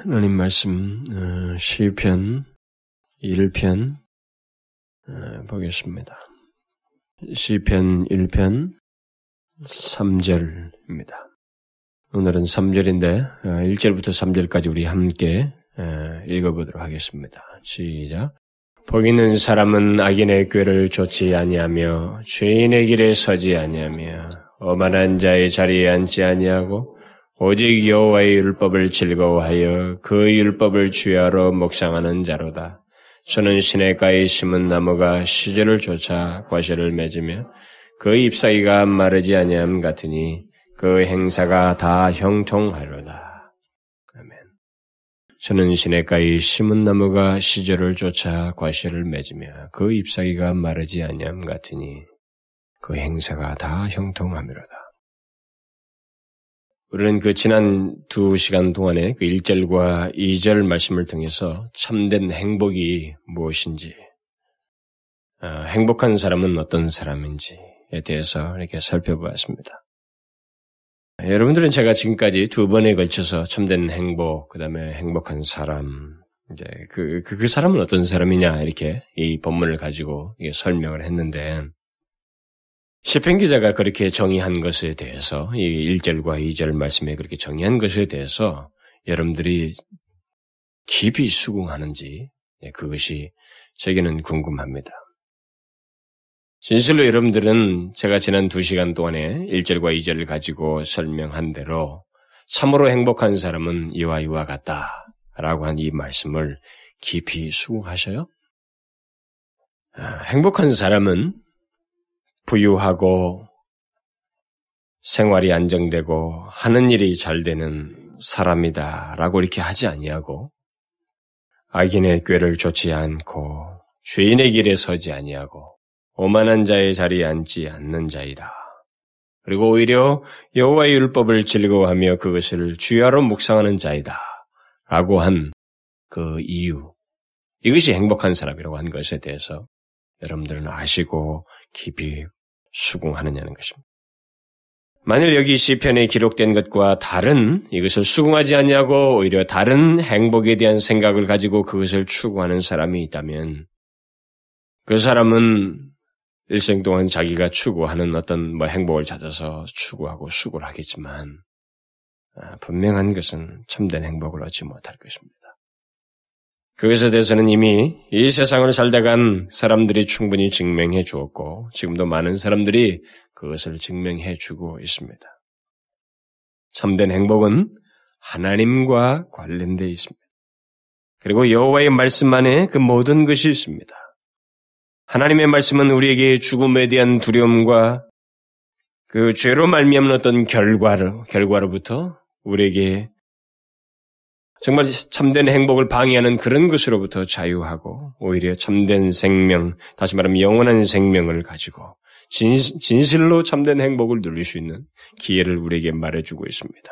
하나님 말씀 어, 시편 1편 어, 보겠습니다. 시편 1편 3절입니다. 오늘은 3절인데 1절부터 어, 3절까지 우리 함께 읽어보도록 하겠습니다. 시작. 복 있는 사람은 악인의 꾀를 좇지 아니하며 죄인의 길에 서지 아니하며 어만한 자의 자리에 앉지 아니하고 오직 여호와의 율법을 즐거워하여 그 율법을 주야로 묵상하는 자로다. 저는 시냇가에 심은 나무가 시절을 쫓아 과실을 맺으며 그 잎사귀가 마르지 아니함 같으니 그 행사가 다 형통하로다. 아멘. 저는 시냇가에 심은 나무가 시절을 쫓아 과실을 맺으며 그 잎사귀가 마르지 아니함 같으니 그 행사가 다 형통하미로다. 우리는 그 지난 두 시간 동안에 그 1절과 2절 말씀을 통해서 참된 행복이 무엇인지, 어, 행복한 사람은 어떤 사람인지에 대해서 이렇게 살펴보았습니다. 여러분들은 제가 지금까지 두 번에 걸쳐서 참된 행복, 그 다음에 행복한 사람, 이제 그, 그, 그 사람은 어떤 사람이냐, 이렇게 이 본문을 가지고 설명을 했는데, 시편 기자가 그렇게 정의한 것에 대해서 이 1절과 2절 말씀에 그렇게 정의한 것에 대해서 여러분들이 깊이 수긍하는지 네, 그것이 제게는 궁금합니다. 진실로 여러분들은 제가 지난 두 시간 동안에 1절과 2절을 가지고 설명한 대로 참으로 행복한 사람은 이와 이와 같다. 라고 한 이 말씀을 깊이 수긍하셔요? 아, 행복한 사람은 부유하고 생활이 안정되고 하는 일이 잘 되는 사람이다 라고 이렇게 하지 아니하고 악인의 꾀를 좇지 않고 죄인의 길에 서지 아니하고 오만한 자의 자리에 앉지 않는 자이다. 그리고 오히려 여호와의 율법을 즐거워하며 그것을 주야로 묵상하는 자이다. 라고 한 그 이유. 이것이 행복한 사람이라고 한 것에 대해서 여러분들은 아시고 깊이 수긍하느냐는 것입니다. 만일 여기 시편에 기록된 것과 다른 이것을 수긍하지 않냐고 오히려 다른 행복에 대한 생각을 가지고 그것을 추구하는 사람이 있다면 그 사람은 일생 동안 자기가 추구하는 어떤 뭐 행복을 찾아서 추구하고 수고를 하겠지만 아, 분명한 것은 참된 행복을 얻지 못할 것입니다. 그것에 대해서는 이미 이 세상을 살다간 사람들이 충분히 증명해 주었고 지금도 많은 사람들이 그것을 증명해 주고 있습니다. 참된 행복은 하나님과 관련되어 있습니다. 그리고 여호와의 말씀 안에 그 모든 것이 있습니다. 하나님의 말씀은 우리에게 죽음에 대한 두려움과 그 죄로 말미암는 어떤 결과로 결과로부터 우리에게 정말 참된 행복을 방해하는 그런 것으로부터 자유하고 오히려 참된 생명, 다시 말하면 영원한 생명을 가지고 진, 진실로 참된 행복을 누릴 수 있는 기회를 우리에게 말해주고 있습니다.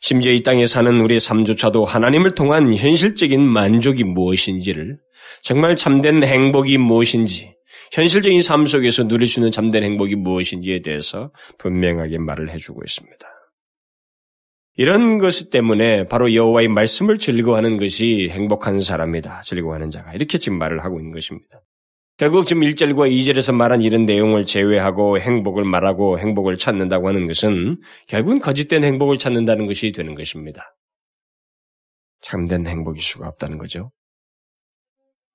심지어 이 땅에 사는 우리의 삶조차도 하나님을 통한 현실적인 만족이 무엇인지를 정말 참된 행복이 무엇인지 현실적인 삶 속에서 누릴 수 있는 참된 행복이 무엇인지에 대해서 분명하게 말을 해주고 있습니다. 이런 것 때문에 바로 여호와의 말씀을 즐거워하는 것이 행복한 사람이다. 즐거워하는 자가 이렇게 지금 말을 하고 있는 것입니다. 결국 지금 1절과 2절에서 말한 이런 내용을 제외하고 행복을 말하고 행복을 찾는다고 하는 것은 결국은 거짓된 행복을 찾는다는 것이 되는 것입니다. 참된 행복일 수가 없다는 거죠.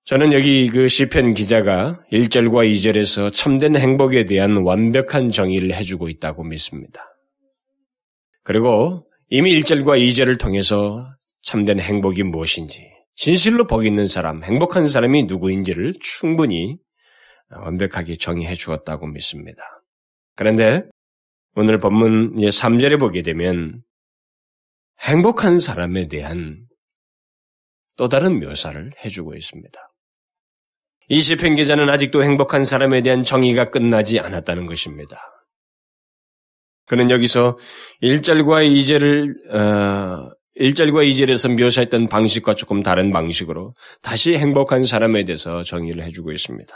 저는 여기 그 시편 기자가 1절과 2절에서 참된 행복에 대한 완벽한 정의를 해주고 있다고 믿습니다. 그리고 이미 1절과 2절을 통해서 참된 행복이 무엇인지, 진실로 복 있는 사람, 행복한 사람이 누구인지를 충분히 완벽하게 정의해 주었다고 믿습니다. 그런데 오늘 본문 3절에 보게 되면 행복한 사람에 대한 또 다른 묘사를 해주고 있습니다. 이 시편 기자는 아직도 행복한 사람에 대한 정의가 끝나지 않았다는 것입니다. 그는 여기서 1절과 2절을 어, 1절과 2절에서 묘사했던 방식과 조금 다른 방식으로 다시 행복한 사람에 대해서 정의를 해주고 있습니다.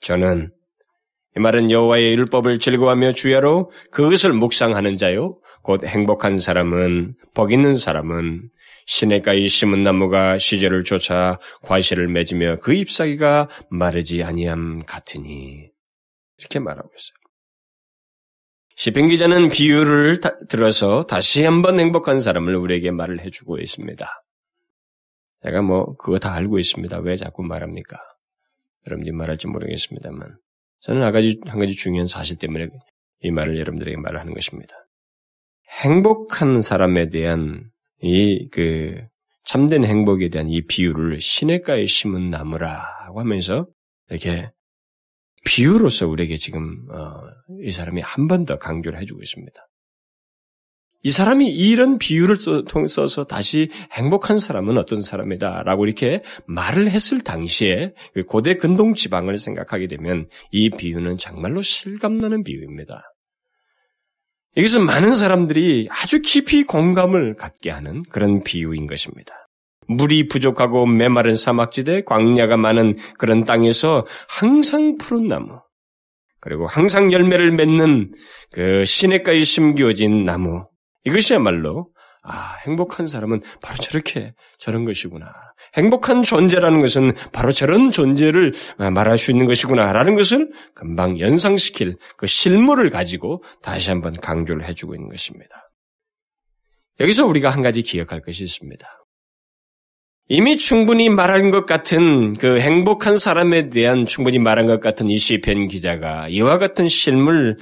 저는 이 말은 여호와의 율법을 즐거워하며 주야로 그것을 묵상하는 자요 곧 행복한 사람은 복 있는 사람은 시내가에 심은 나무가 시절을 쫓아 과실을 맺으며 그 잎사귀가 마르지 아니함 같으니 이렇게 말하고 있어요. 시편 기자는 비유를 다, 들어서 다시 한번 행복한 사람을 우리에게 말을 해주고 있습니다. 제가 뭐 그거 다 알고 있습니다. 왜 자꾸 말합니까? 여러분들이 말할지 모르겠습니다만 저는 한 가지, 한 가지 중요한 사실 때문에 이 말을 여러분들에게 말하는 것입니다. 행복한 사람에 대한 이 그 참된 행복에 대한 이 비유를 시냇가에 심은 나무라고 하면서 이렇게 비유로서 우리에게 지금 어, 이 사람이 한 번 더 강조를 해주고 있습니다. 이 사람이 이런 비유를 써서 다시 행복한 사람은 어떤 사람이다라고 이렇게 말을 했을 당시에 그 고대 근동 지방을 생각하게 되면 이 비유는 정말로 실감나는 비유입니다. 여기서 많은 사람들이 아주 깊이 공감을 갖게 하는 그런 비유인 것입니다. 물이 부족하고 메마른 사막지대, 광야가 많은 그런 땅에서 항상 푸른 나무, 그리고 항상 열매를 맺는 그 시냇가에 심겨진 나무, 이것이야말로 아, 행복한 사람은 바로 저렇게 저런 것이구나. 행복한 존재라는 것은 바로 저런 존재를 말할 수 있는 것이구나라는 것을 금방 연상시킬 그 실물을 가지고 다시 한번 강조를 해주고 있는 것입니다. 여기서 우리가 한 가지 기억할 것이 있습니다. 이미 충분히 말한 것 같은 그 행복한 사람에 대한 충분히 말한 것 같은 이 시편 기자가 이와 같은 실물을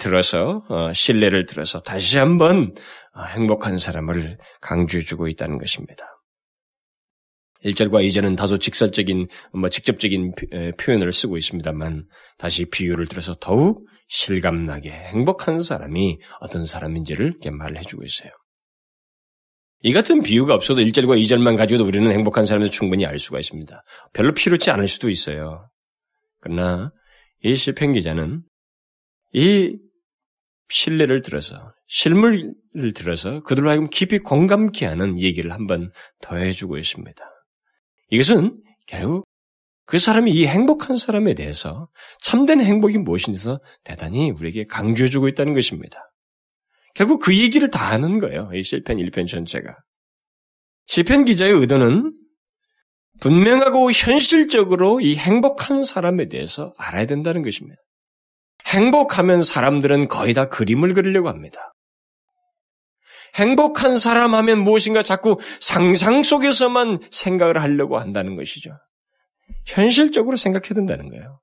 들어서 어, 신뢰를 들어서 다시 한번 어, 행복한 사람을 강조해주고 있다는 것입니다. 1절과 2절은 다소 직설적인 뭐 직접적인 표현을 쓰고 있습니다만 다시 비유를 들어서 더욱 실감나게 행복한 사람이 어떤 사람인지를 이렇게 말을 해주고 있어요. 이 같은 비유가 없어도 1절과 2절만 가지고도 우리는 행복한 사람을 충분히 알 수가 있습니다. 별로 필요치 않을 수도 있어요. 그러나 이 시편 기자는 이 신뢰를 들어서 실물을 들어서 그들로 하여금 깊이 공감케 하는 얘기를 한번 더해주고 있습니다. 이것은 결국 그 사람이 이 행복한 사람에 대해서 참된 행복이 무엇인지 대단히 우리에게 강조해주고 있다는 것입니다. 결국 그 얘기를 다 하는 거예요. 이 실편 1편 전체가. 시편 기자의 의도는 분명하고 현실적으로 이 행복한 사람에 대해서 알아야 된다는 것입니다. 행복하면 사람들은 거의 다 그림을 그리려고 합니다. 행복한 사람 하면 무엇인가 자꾸 상상 속에서만 생각을 하려고 한다는 것이죠. 현실적으로 생각해야 된다는 거예요.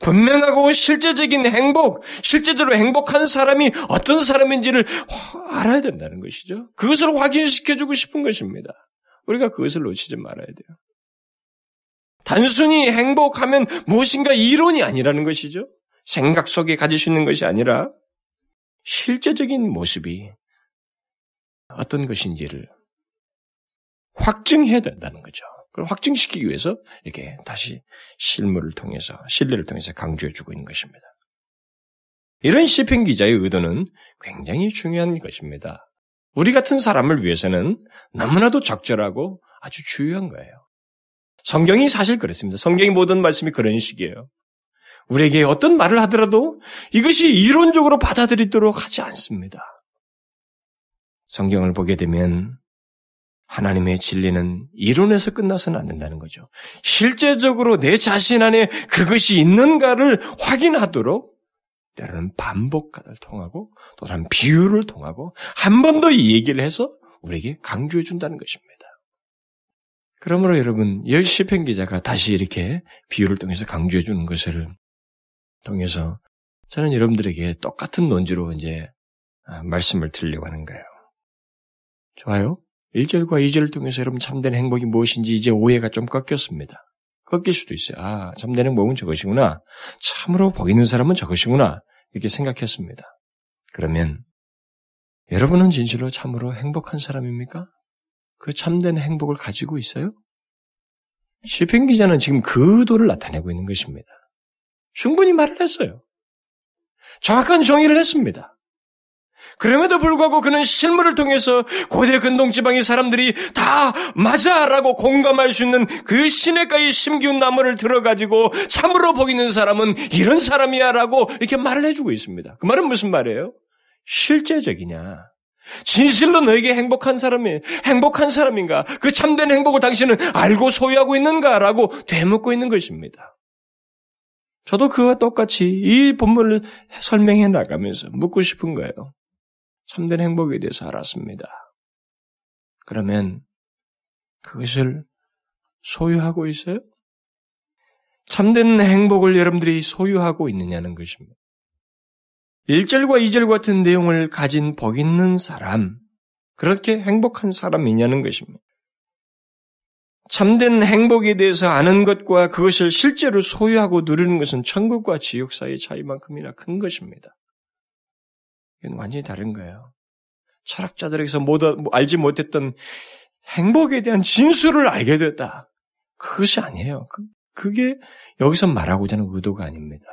분명하고 실제적인 행복, 실제적으로 행복한 사람이 어떤 사람인지를 알아야 된다는 것이죠. 그것을 확인시켜주고 싶은 것입니다. 우리가 그것을 놓치지 말아야 돼요. 단순히 행복하면 무엇인가 이론이 아니라는 것이죠. 생각 속에 가질 수 있는 것이 아니라 실제적인 모습이 어떤 것인지를 확증해야 된다는 거죠. 그걸 확증시키기 위해서 이렇게 다시 실물을 통해서 신뢰를 통해서 강조해주고 있는 것입니다. 이런 시편 기자의 의도는 굉장히 중요한 것입니다. 우리 같은 사람을 위해서는 너무나도 적절하고 아주 중요한 거예요. 성경이 사실 그렇습니다. 성경의 모든 말씀이 그런 식이에요. 우리에게 어떤 말을 하더라도 이것이 이론적으로 받아들이도록 하지 않습니다. 성경을 보게 되면 하나님의 진리는 이론에서 끝나서는 안 된다는 거죠. 실제적으로 내 자신 안에 그것이 있는가를 확인하도록 때로는 반복을 통하고 또 다른 비유를 통하고 한 번 더 이 얘기를 해서 우리에게 강조해 준다는 것입니다. 그러므로 여러분 열시편 기자가 다시 이렇게 비유를 통해서 강조해 주는 것을 통해서 저는 여러분들에게 똑같은 논지로 이제 아, 말씀을 드리려고 하는 거예요. 좋아요? 1절과 2절을 통해서 여러분 참된 행복이 무엇인지 이제 오해가 좀 꺾였습니다. 꺾일 수도 있어요. 아, 참된 행복은 저것이구나. 참으로 복 있는 사람은 저것이구나. 이렇게 생각했습니다. 그러면 여러분은 진실로 참으로 행복한 사람입니까? 그 참된 행복을 가지고 있어요? 시편 기자는 지금 그 의도를 나타내고 있는 것입니다. 충분히 말을 했어요. 정확한 정의를 했습니다. 그럼에도 불구하고 그는 실물을 통해서 고대 근동 지방의 사람들이 다 맞아라고 공감할 수 있는 그 시냇가에 심기운 나무를 들어가지고 참으로 보이는 사람은 이런 사람이야라고 이렇게 말을 해주고 있습니다. 그 말은 무슨 말이에요? 실제적이냐? 진실로 너에게 행복한 사람이 행복한 사람인가? 그 참된 행복을 당신은 알고 소유하고 있는가라고 되묻고 있는 것입니다. 저도 그와 똑같이 이 본문을 설명해 나가면서 묻고 싶은 거예요. 참된 행복에 대해서 알았습니다. 그러면 그것을 소유하고 있어요? 참된 행복을 여러분들이 소유하고 있느냐는 것입니다. 1절과 2절 같은 내용을 가진 복 있는 사람, 그렇게 행복한 사람이냐는 것입니다. 참된 행복에 대해서 아는 것과 그것을 실제로 소유하고 누리는 것은 천국과 지옥 사이의 차이만큼이나 큰 것입니다. 이건 완전히 다른 거예요. 철학자들에게서 못, 알지 못했던 행복에 대한 진수를 알게 됐다. 그것이 아니에요. 그, 그게 여기서 말하고자 하는 의도가 아닙니다.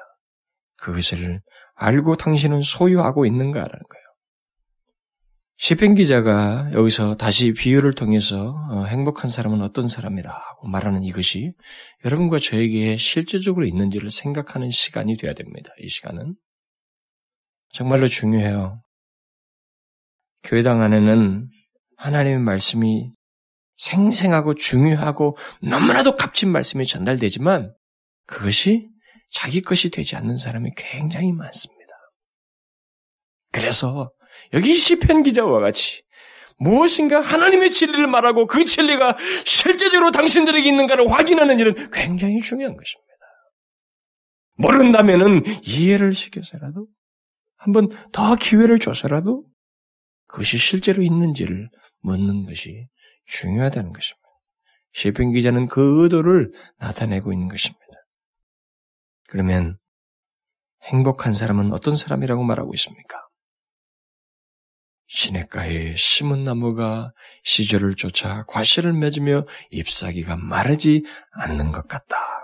그것을 알고 당신은 소유하고 있는가라는 거예요. 시편 기자가 여기서 다시 비유를 통해서 어, 행복한 사람은 어떤 사람이라고 말하는 이것이 여러분과 저에게 실제적으로 있는지를 생각하는 시간이 되어야 됩니다. 이 시간은 정말로 중요해요. 교회당 안에는 하나님의 말씀이 생생하고 중요하고 너무나도 값진 말씀이 전달되지만 그것이 자기 것이 되지 않는 사람이 굉장히 많습니다. 그래서 여기 시편 기자와 같이 무엇인가 하나님의 진리를 말하고 그 진리가 실제적으로 당신들에게 있는가를 확인하는 일은 굉장히 중요한 것입니다. 모른다면은 이해를 시켜서라도 한번 더 기회를 줘서라도 그것이 실제로 있는지를 묻는 것이 중요하다는 것입니다. 시편 기자는 그 의도를 나타내고 있는 것입니다. 그러면 행복한 사람은 어떤 사람이라고 말하고 있습니까? 시냇가에 심은 나무가 시절을 쫓아 과실을 맺으며 잎사귀가 마르지 않는 것 같다.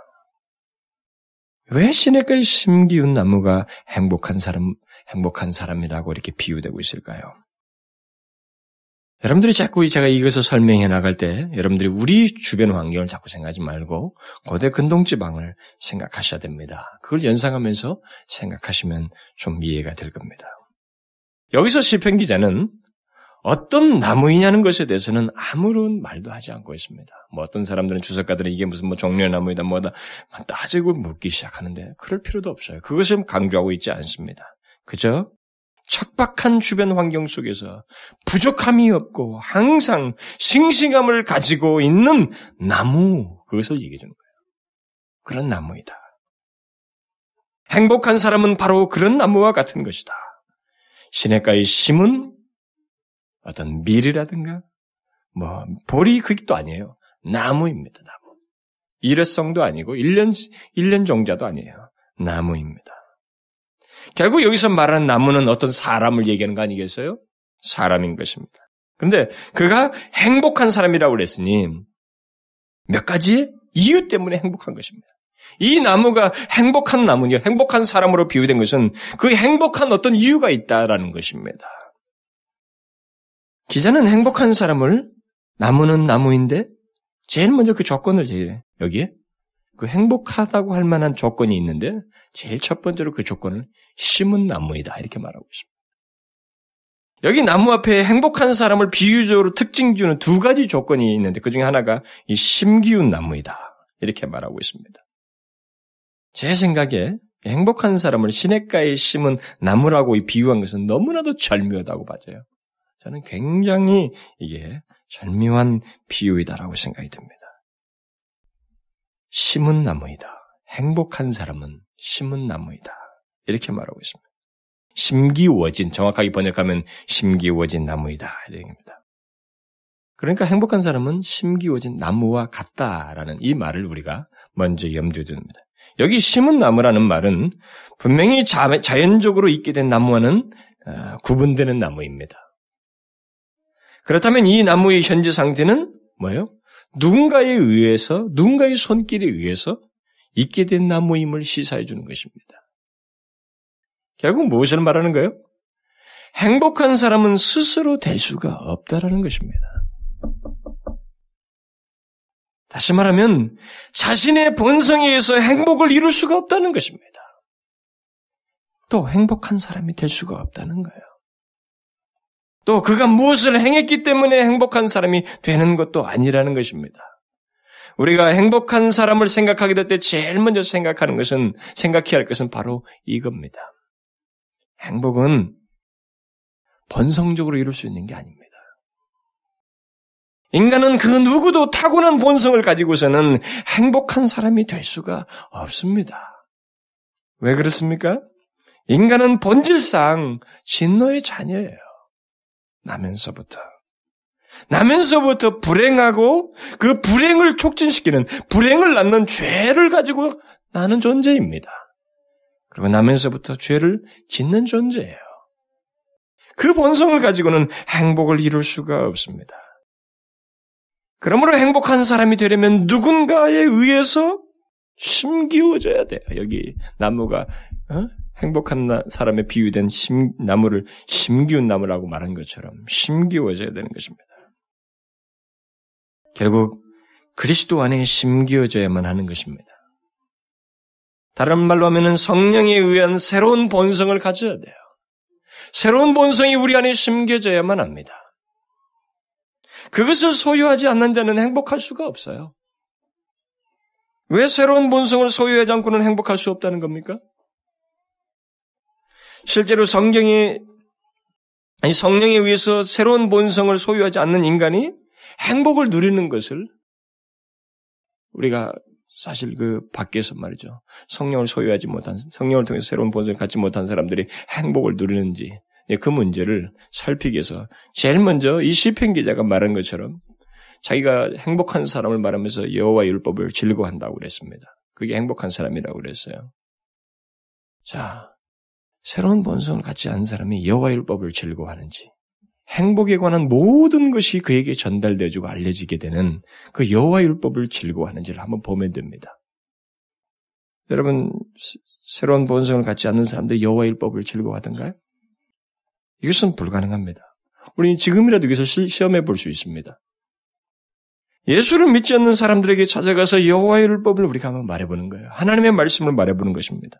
왜 시냇가에 심기운 나무가 행복한 사람, 행복한 사람이라고 이렇게 비유되고 있을까요? 여러분들이 자꾸 제가 이것을 설명해 나갈 때 여러분들이 우리 주변 환경을 자꾸 생각하지 말고 고대 근동지방을 생각하셔야 됩니다. 그걸 연상하면서 생각하시면 좀 이해가 될 겁니다. 여기서 시편 기자는 어떤 나무이냐는 것에 대해서는 아무런 말도 하지 않고 있습니다. 뭐 어떤 사람들은 주석가들은 이게 무슨 뭐 종려 나무이다 뭐다 따지고 묻기 시작하는데 그럴 필요도 없어요. 그것을 강조하고 있지 않습니다. 그저 척박한 주변 환경 속에서 부족함이 없고 항상 싱싱함을 가지고 있는 나무 그것을 얘기해 주는 거예요. 그런 나무이다. 행복한 사람은 바로 그런 나무와 같은 것이다. 시냇가의 심은 어떤 밀이라든가 뭐 볼이 그게 아니에요. 나무입니다. 나무. 일회성도 아니고 1년 1년 종자도 아니에요. 나무입니다. 결국 여기서 말하는 나무는 어떤 사람을 얘기하는 거 아니겠어요? 사람인 것입니다. 그런데 그가 행복한 사람이라고 그랬으니 몇 가지 이유 때문에 행복한 것입니다. 이 나무가 행복한 나무니 행복한 사람으로 비유된 것은 그 행복한 어떤 이유가 있다라는 것입니다. 기자는 행복한 사람을 나무는 나무인데 제일 먼저 그 조건을 제일 여기에 그 행복하다고 할 만한 조건이 있는데 제일 첫 번째로 그 조건을 심은 나무이다 이렇게 말하고 있습니다. 여기 나무 앞에 행복한 사람을 비유적으로 특징 주는 두 가지 조건이 있는데 그 중에 하나가 이 심기운 나무이다 이렇게 말하고 있습니다. 제 생각에 행복한 사람을 시냇가에 심은 나무라고 비유한 것은 너무나도 절묘하다고 봐져요. 저는 굉장히 이게 절묘한 비유이다라고 생각이 듭니다. 심은 나무이다. 행복한 사람은 심은 나무이다. 이렇게 말하고 있습니다. 심기워진, 정확하게 번역하면 심기워진 나무이다. 이렇게입니다. 그러니까 행복한 사람은 심기워진 나무와 같다라는 이 말을 우리가 먼저 염두에 둡니다. 여기 심은 나무라는 말은 분명히 자, 연적으로 있게 된 나무와는 어, 구분되는 나무입니다. 그렇다면 이 나무의 현재 상태는 뭐예요? 누군가에 의해서, 누군가의 손길에 의해서 있게 된 나무임을 시사해 주는 것입니다. 결국 무엇을 말하는 거예요? 행복한 사람은 스스로 될 수가 없다라는 것입니다. 다시 말하면 자신의 본성에 의해서 행복을 이룰 수가 없다는 것입니다. 또 행복한 사람이 될 수가 없다는 거예요. 또 그가 무엇을 행했기 때문에 행복한 사람이 되는 것도 아니라는 것입니다. 우리가 행복한 사람을 생각하게 될 때 제일 먼저 생각하는 것은, 생각해야 할 것은 바로 이겁니다. 행복은 본성적으로 이룰 수 있는 게 아닙니다. 인간은 그 누구도 타고난 본성을 가지고서는 행복한 사람이 될 수가 없습니다. 왜 그렇습니까? 인간은 본질상 진노의 자녀예요. 나면서부터. 나면서부터 불행하고 그 불행을 촉진시키는 불행을 낳는 죄를 가지고 나는 존재입니다. 그리고 나면서부터 죄를 짓는 존재예요. 그 본성을 가지고는 행복을 이룰 수가 없습니다. 그러므로 행복한 사람이 되려면 누군가에 의해서 심기워져야 돼요. 여기 나무가 어? 행복한 나, 사람의 비유된 심, 나무를 심기운 나무라고 말한 것처럼 심기워져야 되는 것입니다. 결국 그리스도 안에 심기워져야만 하는 것입니다. 다른 말로 하면 성령에 의한 새로운 본성을 가져야 돼요. 새로운 본성이 우리 안에 심겨져야만 합니다. 그것을 소유하지 않는 자는 행복할 수가 없어요. 왜 새로운 본성을 소유하지 않고는 행복할 수 없다는 겁니까? 실제로 성경이 아니 성령에 의해서 새로운 본성을 소유하지 않는 인간이 행복을 누리는 것을 우리가 사실 그 밖에서 말이죠. 성령을 소유하지 못한 성령을 통해서 새로운 본성을 갖지 못한 사람들이 행복을 누리는지 예, 그 문제를 살피기 위해서 제일 먼저 이 시편 기자가 말한 것처럼 자기가 행복한 사람을 말하면서 여호와 율법을 즐거워한다고 그랬습니다. 그게 행복한 사람이라고 그랬어요. 자, 새로운 본성을 갖지 않은 사람이 여호와 율법을 즐거워하는지 행복에 관한 모든 것이 그에게 전달되어지고 알려지게 되는 그 여호와 율법을 즐거워하는지를 한번 보면 됩니다. 여러분 새로운 본성을 갖지 않는 사람들 여호와 율법을 즐거워하던가요? 이것은 불가능합니다. 우리 지금이라도 여기서 시험해 볼 수 있습니다. 예수를 믿지 않는 사람들에게 찾아가서 여호와의 율법을 우리가 한번 말해보는 거예요. 하나님의 말씀을 말해보는 것입니다.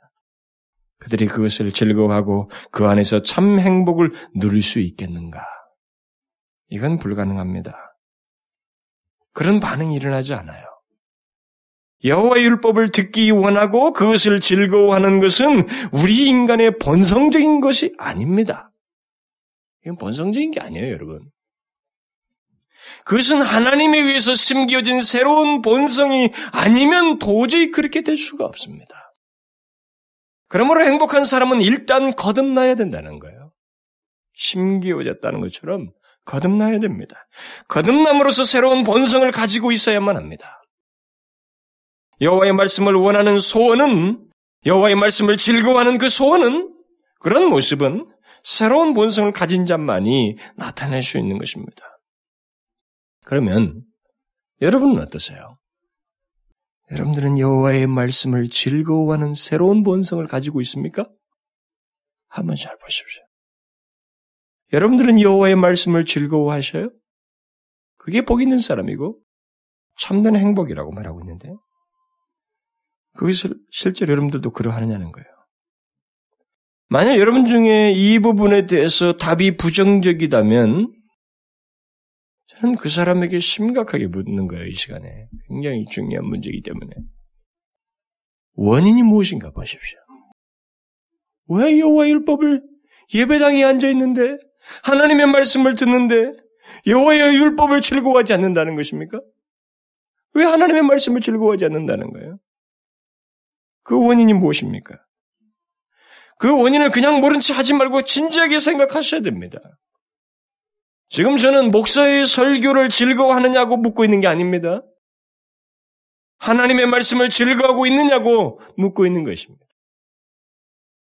그들이 그것을 즐거워하고 그 안에서 참 행복을 누릴 수 있겠는가? 이건 불가능합니다. 그런 반응이 일어나지 않아요. 여호와의 율법을 듣기 원하고 그것을 즐거워하는 것은 우리 인간의 본성적인 것이 아닙니다. 이건 본성적인 게 아니에요, 여러분. 그것은 하나님에 의해서 심겨진 새로운 본성이 아니면 도저히 그렇게 될 수가 없습니다. 그러므로 행복한 사람은 일단 거듭나야 된다는 거예요. 심기어졌다는 것처럼 거듭나야 됩니다. 거듭남으로써 새로운 본성을 가지고 있어야만 합니다. 여호와의 말씀을 원하는 소원은 여호와의 말씀을 즐거워하는 그 소원은 그런 모습은 새로운 본성을 가진 자만이 나타낼 수 있는 것입니다. 그러면 여러분은 어떠세요? 여러분들은 여호와의 말씀을 즐거워하는 새로운 본성을 가지고 있습니까? 한번 잘 보십시오. 여러분들은 여호와의 말씀을 즐거워하셔요? 그게 복 있는 사람이고 참된 행복이라고 말하고 있는데 그것을 실제로 여러분들도 그러하느냐는 거예요. 만약 여러분 중에 이 부분에 대해서 답이 부정적이다면 저는 그 사람에게 심각하게 묻는 거예요, 이 시간에. 굉장히 중요한 문제이기 때문에. 원인이 무엇인가 보십시오. 왜 여호와 율법을 예배당에 앉아 있는데 하나님의 말씀을 듣는데 여호와의 율법을 즐거워하지 않는다는 것입니까? 왜 하나님의 말씀을 즐거워하지 않는다는 거예요? 그 원인이 무엇입니까? 그 원인을 그냥 모른 채 하지 말고 진지하게 생각하셔야 됩니다. 지금 저는 목사의 설교를 즐거워하느냐고 묻고 있는 게 아닙니다. 하나님의 말씀을 즐거워하고 있느냐고 묻고 있는 것입니다.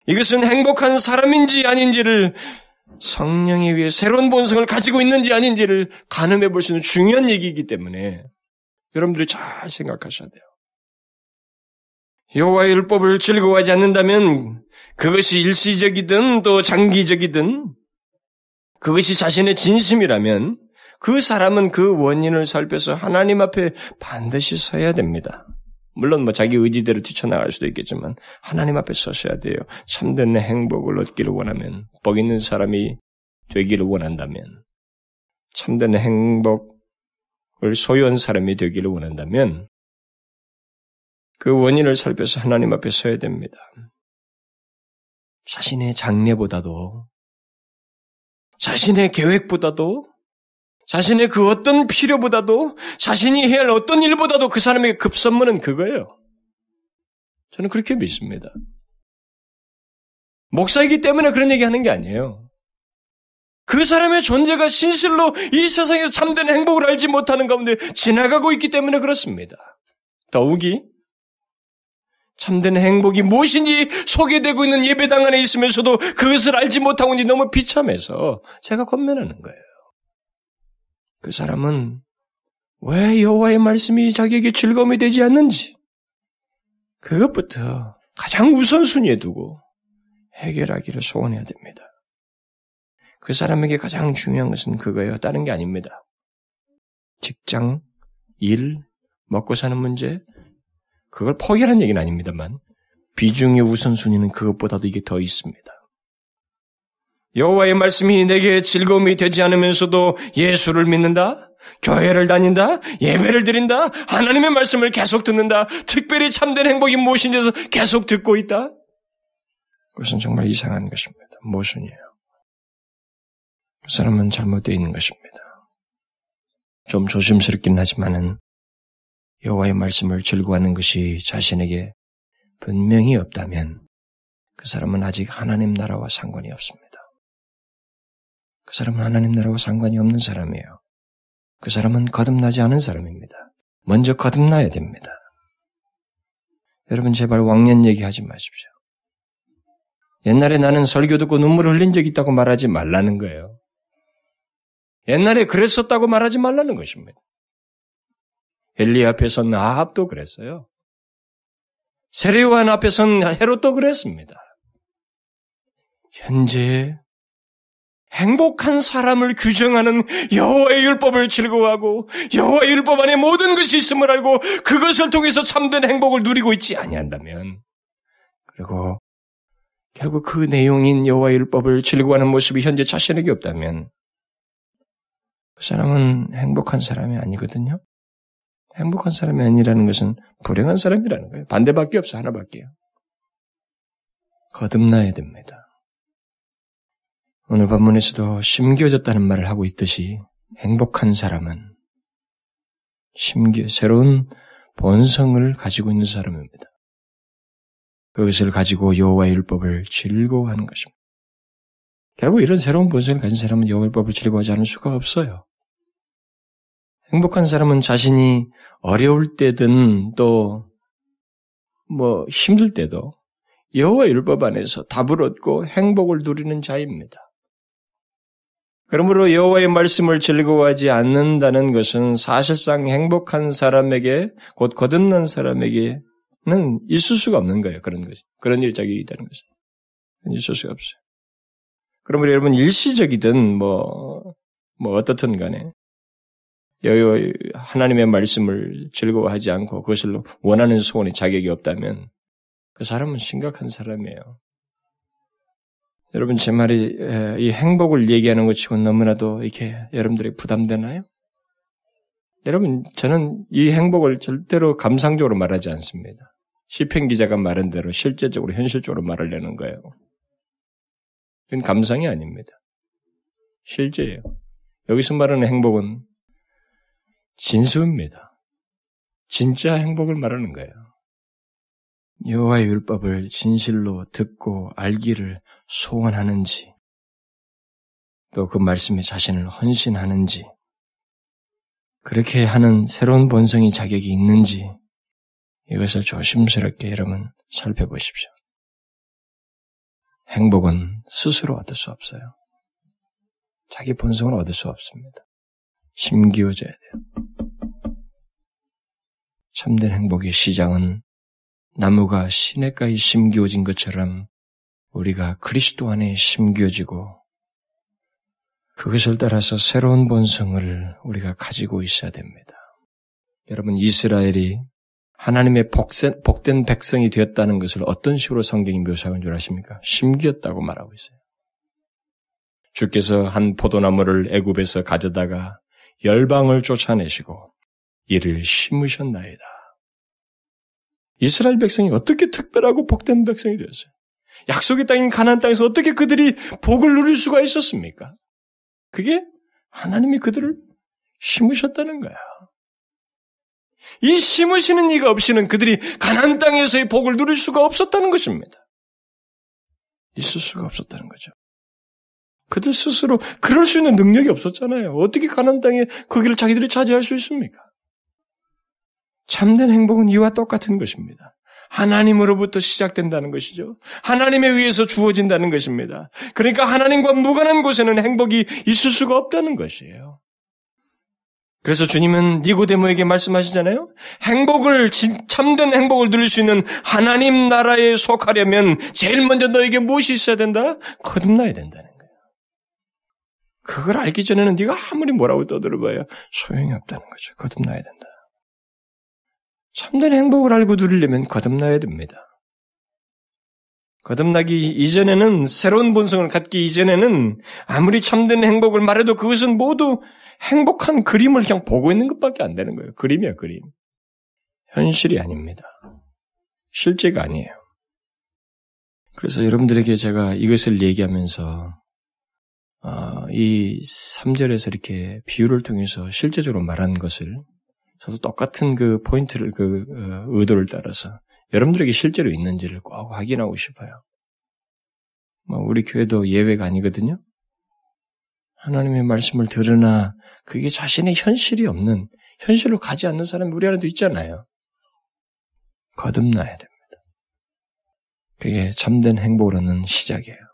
이것은 행복한 사람인지 아닌지를 성령에 의해 새로운 본성을 가지고 있는지 아닌지를 가늠해 볼 수 있는 중요한 얘기이기 때문에 여러분들이 잘 생각하셔야 돼요. 여호와의 율법을 즐거워하지 않는다면 그것이 일시적이든 또 장기적이든 그것이 자신의 진심이라면 그 사람은 그 원인을 살펴서 하나님 앞에 반드시 서야 됩니다. 물론 뭐 자기 의지대로 뛰쳐나갈 수도 있겠지만 하나님 앞에 서셔야 돼요. 참된 행복을 얻기를 원하면 복 있는 사람이 되기를 원한다면, 참된 행복을 소유한 사람이 되기를 원한다면, 그 원인을 살펴서 하나님 앞에 서야 됩니다. 자신의 장래보다도, 자신의 계획보다도, 자신의 그 어떤 필요보다도, 자신이 해야 할 어떤 일보다도 그 사람에게 급선무는 그거예요. 저는 그렇게 믿습니다. 목사이기 때문에 그런 얘기 하는 게 아니에요. 그 사람의 존재가 신실로 이 세상에서 참된 행복을 알지 못하는 가운데 지나가고 있기 때문에 그렇습니다. 더욱이 참된 행복이 무엇인지 소개되고 있는 예배당 안에 있으면서도 그것을 알지 못하고 있니 너무 비참해서 제가 권면하는 거예요. 그 사람은 왜 여호와의 말씀이 자기에게 즐거움이 되지 않는지 그것부터 가장 우선순위에 두고 해결하기를 소원해야 됩니다. 그 사람에게 가장 중요한 것은 그거예요. 다른 게 아닙니다. 직장, 일, 먹고 사는 문제, 그걸 포기하는 얘기는 아닙니다만, 비중의 우선순위는 그것보다도 이게 더 있습니다. 여호와의 말씀이 내게 즐거움이 되지 않으면서도 예수를 믿는다? 교회를 다닌다? 예배를 드린다? 하나님의 말씀을 계속 듣는다? 특별히 참된 행복이 무엇인지 계속 듣고 있다? 그것은 정말 이상한 것입니다. 모순이에요. 그 사람은 잘못되어 있는 것입니다. 좀 조심스럽긴 하지만은 여호와의 말씀을 즐거워하는 것이 자신에게 분명히 없다면 그 사람은 아직 하나님 나라와 상관이 없습니다. 그 사람은 하나님 나라와 상관이 없는 사람이에요. 그 사람은 거듭나지 않은 사람입니다. 먼저 거듭나야 됩니다. 여러분 제발 왕년 얘기하지 마십시오. 옛날에 나는 설교 듣고 눈물을 흘린 적 있다고 말하지 말라는 거예요. 옛날에 그랬었다고 말하지 말라는 것입니다. 엘리 앞에 선 아합도 그랬어요. 세례요한 앞에 선 헤롯도 그랬습니다. 현재 행복한 사람을 규정하는 여호와의 율법을 즐거워하고 여호와의 율법 안에 모든 것이 있음을 알고 그것을 통해서 참된 행복을 누리고 있지 아니한다면 그리고 결국 그 내용인 여호와의 율법을 즐거워하는 모습이 현재 자신에게 없다면 그 사람은 행복한 사람이 아니거든요. 행복한 사람이 아니라는 것은 불행한 사람이라는 거예요. 반대밖에 없어 하나밖에요. 거듭나야 됩니다. 오늘 본문에서도 심겨졌다는 말을 하고 있듯이 행복한 사람은 심겨 새로운 본성을 가지고 있는 사람입니다. 그것을 가지고 여호와의 율법을 즐거워하는 것입니다. 결국 이런 새로운 본성을 가진 사람은 여호와의 율법을 즐거워하지 않을 수가 없어요. 행복한 사람은 자신이 어려울 때든 또 뭐 힘들 때도 여호와의 율법 안에서 답을 얻고 행복을 누리는 자입니다. 그러므로 여호와의 말씀을 즐거워하지 않는다는 것은 사실상 행복한 사람에게 곧 거듭난 사람에게는 있을 수가 없는 거예요. 그런 것이 그런 일작이 있다는 것은 있을 수가 없어요. 그러므로 여러분 일시적이든 뭐뭐 뭐 어떻든 간에 여여 하나님의 말씀을 즐거워하지 않고 그것을 원하는 소원이 자격이 없다면 그 사람은 심각한 사람이에요. 여러분 제 말이 이 행복을 얘기하는 것 치고 너무나도 이렇게 여러분들이 부담되나요? 여러분 저는 이 행복을 절대로 감상적으로 말하지 않습니다. 시편 기자가 말한 대로 실제적으로 현실적으로 말하려는 거예요. 그건 감상이 아닙니다. 실제예요. 여기서 말하는 행복은 진수입니다. 진짜 행복을 말하는 거예요. 여호와의 율법을 진실로 듣고 알기를 소원하는지, 또 그 말씀에 자신을 헌신하는지, 그렇게 하는 새로운 본성이 자격이 있는지, 이것을 조심스럽게 여러분 살펴보십시오. 행복은 스스로 얻을 수 없어요. 자기 본성을 얻을 수 없습니다. 심기어져야 돼요. 참된 행복의 시장은 나무가 시냇가에 심기어진 것처럼 우리가 그리스도 안에 심기어지고 그것을 따라서 새로운 본성을 우리가 가지고 있어야 됩니다. 여러분 이스라엘이 하나님의 복센, 복된 백성이 되었다는 것을 어떤 식으로 성경이 묘사한 줄 아십니까? 심기었다고 말하고 있어요. 주께서 한 포도나무를 애굽에서 가져다가 열방을 쫓아내시고 이를 심으셨나이다. 이스라엘 백성이 어떻게 특별하고 복된 백성이 되었어요? 약속의 땅인 가나안 땅에서 어떻게 그들이 복을 누릴 수가 있었습니까? 그게 하나님이 그들을 심으셨다는 거야. 이 심으시는 이가 없이는 그들이 가나안 땅에서의 복을 누릴 수가 없었다는 것입니다. 있을 수가 없었다는 거죠. 그들 스스로 그럴 수 있는 능력이 없었잖아요. 어떻게 가나안 땅에 거기를 자기들이 차지할 수 있습니까? 참된 행복은 이와 똑같은 것입니다. 하나님으로부터 시작된다는 것이죠. 하나님에 의해서 주어진다는 것입니다. 그러니까 하나님과 무관한 곳에는 행복이 있을 수가 없다는 것이에요. 그래서 주님은 니고데모에게 말씀하시잖아요. 행복을 참된 행복을 누릴 수 있는 하나님 나라에 속하려면 제일 먼저 너에게 무엇이 있어야 된다? 거듭나야 된다는. 그걸 알기 전에는 네가 아무리 뭐라고 떠들어봐야 소용이 없다는 거죠. 거듭나야 된다. 참된 행복을 알고 누리려면 거듭나야 됩니다. 거듭나기 이전에는 새로운 본성을 갖기 이전에는 아무리 참된 행복을 말해도 그것은 모두 행복한 그림을 그냥 보고 있는 것밖에 안 되는 거예요. 그림이야, 그림. 현실이 아닙니다. 실제가 아니에요. 그래서 여러분들에게 제가 이것을 얘기하면서 어, 이 3절에서 이렇게 비유를 통해서 실제적으로 말한 것을 저도 똑같은 그 포인트를 그 어, 의도를 따라서 여러분들에게 실제로 있는지를 꼭 확인하고 싶어요. 뭐 우리 교회도 예외가 아니거든요. 하나님의 말씀을 들으나 그게 자신의 현실이 없는 현실로 가지 않는 사람이 우리 안에도 있잖아요. 거듭나야 됩니다. 그게 참된 행복으로는 시작이에요.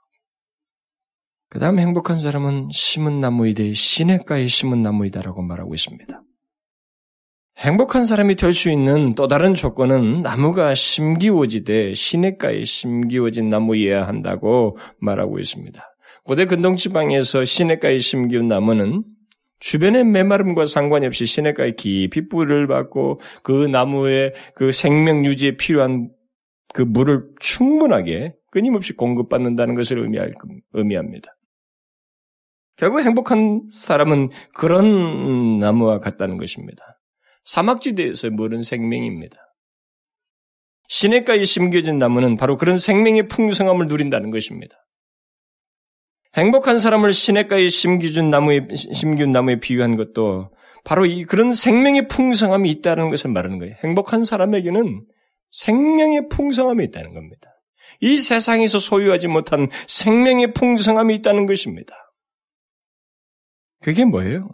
그 다음 행복한 사람은 심은 나무이되 시냇가에 심은 나무이다라고 말하고 있습니다. 행복한 사람이 될 수 있는 또 다른 조건은 나무가 심기워지되 시냇가에 심기워진 나무여야 한다고 말하고 있습니다. 고대 근동 지방에서 시냇가에 심기운 나무는 주변의 메마름과 상관이 없이 시냇가에 깊이 뿌리를 받고 그 나무의 그 생명 유지에 필요한 그 물을 충분하게 끊임없이 공급받는다는 것을 의미할, 의미합니다. 결국 행복한 사람은 그런 나무와 같다는 것입니다. 사막지대에서 물은 생명입니다. 시냇가에 심겨진 나무는 바로 그런 생명의 풍성함을 누린다는 것입니다. 행복한 사람을 시냇가에 심겨준 나무에, 심기운 나무에 비유한 것도 바로 이 그런 생명의 풍성함이 있다는 것을 말하는 거예요. 행복한 사람에게는 생명의 풍성함이 있다는 겁니다. 이 세상에서 소유하지 못한 생명의 풍성함이 있다는 것입니다. 그게 뭐예요?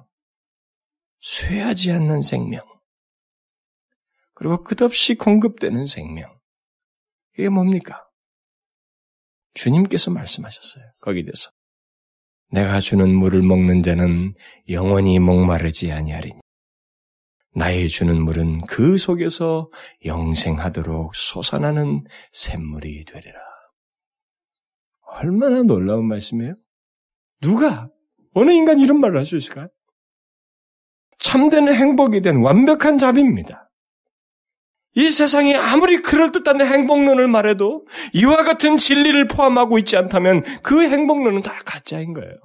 쇠하지 않는 생명. 그리고 끝없이 공급되는 생명. 그게 뭡니까? 주님께서 말씀하셨어요. 거기 대해서. 내가 주는 물을 먹는 자는 영원히 목마르지 아니하리니. 나의 주는 물은 그 속에서 영생하도록 솟아나는 샘물이 되리라. 얼마나 놀라운 말씀이에요? 누가, 어느 인간이 이런 말을 할 수 있을까요? 참된 행복에 대한 완벽한 답입니다. 이 세상이 아무리 그럴듯한 행복론을 말해도 이와 같은 진리를 포함하고 있지 않다면 그 행복론은 다 가짜인 거예요.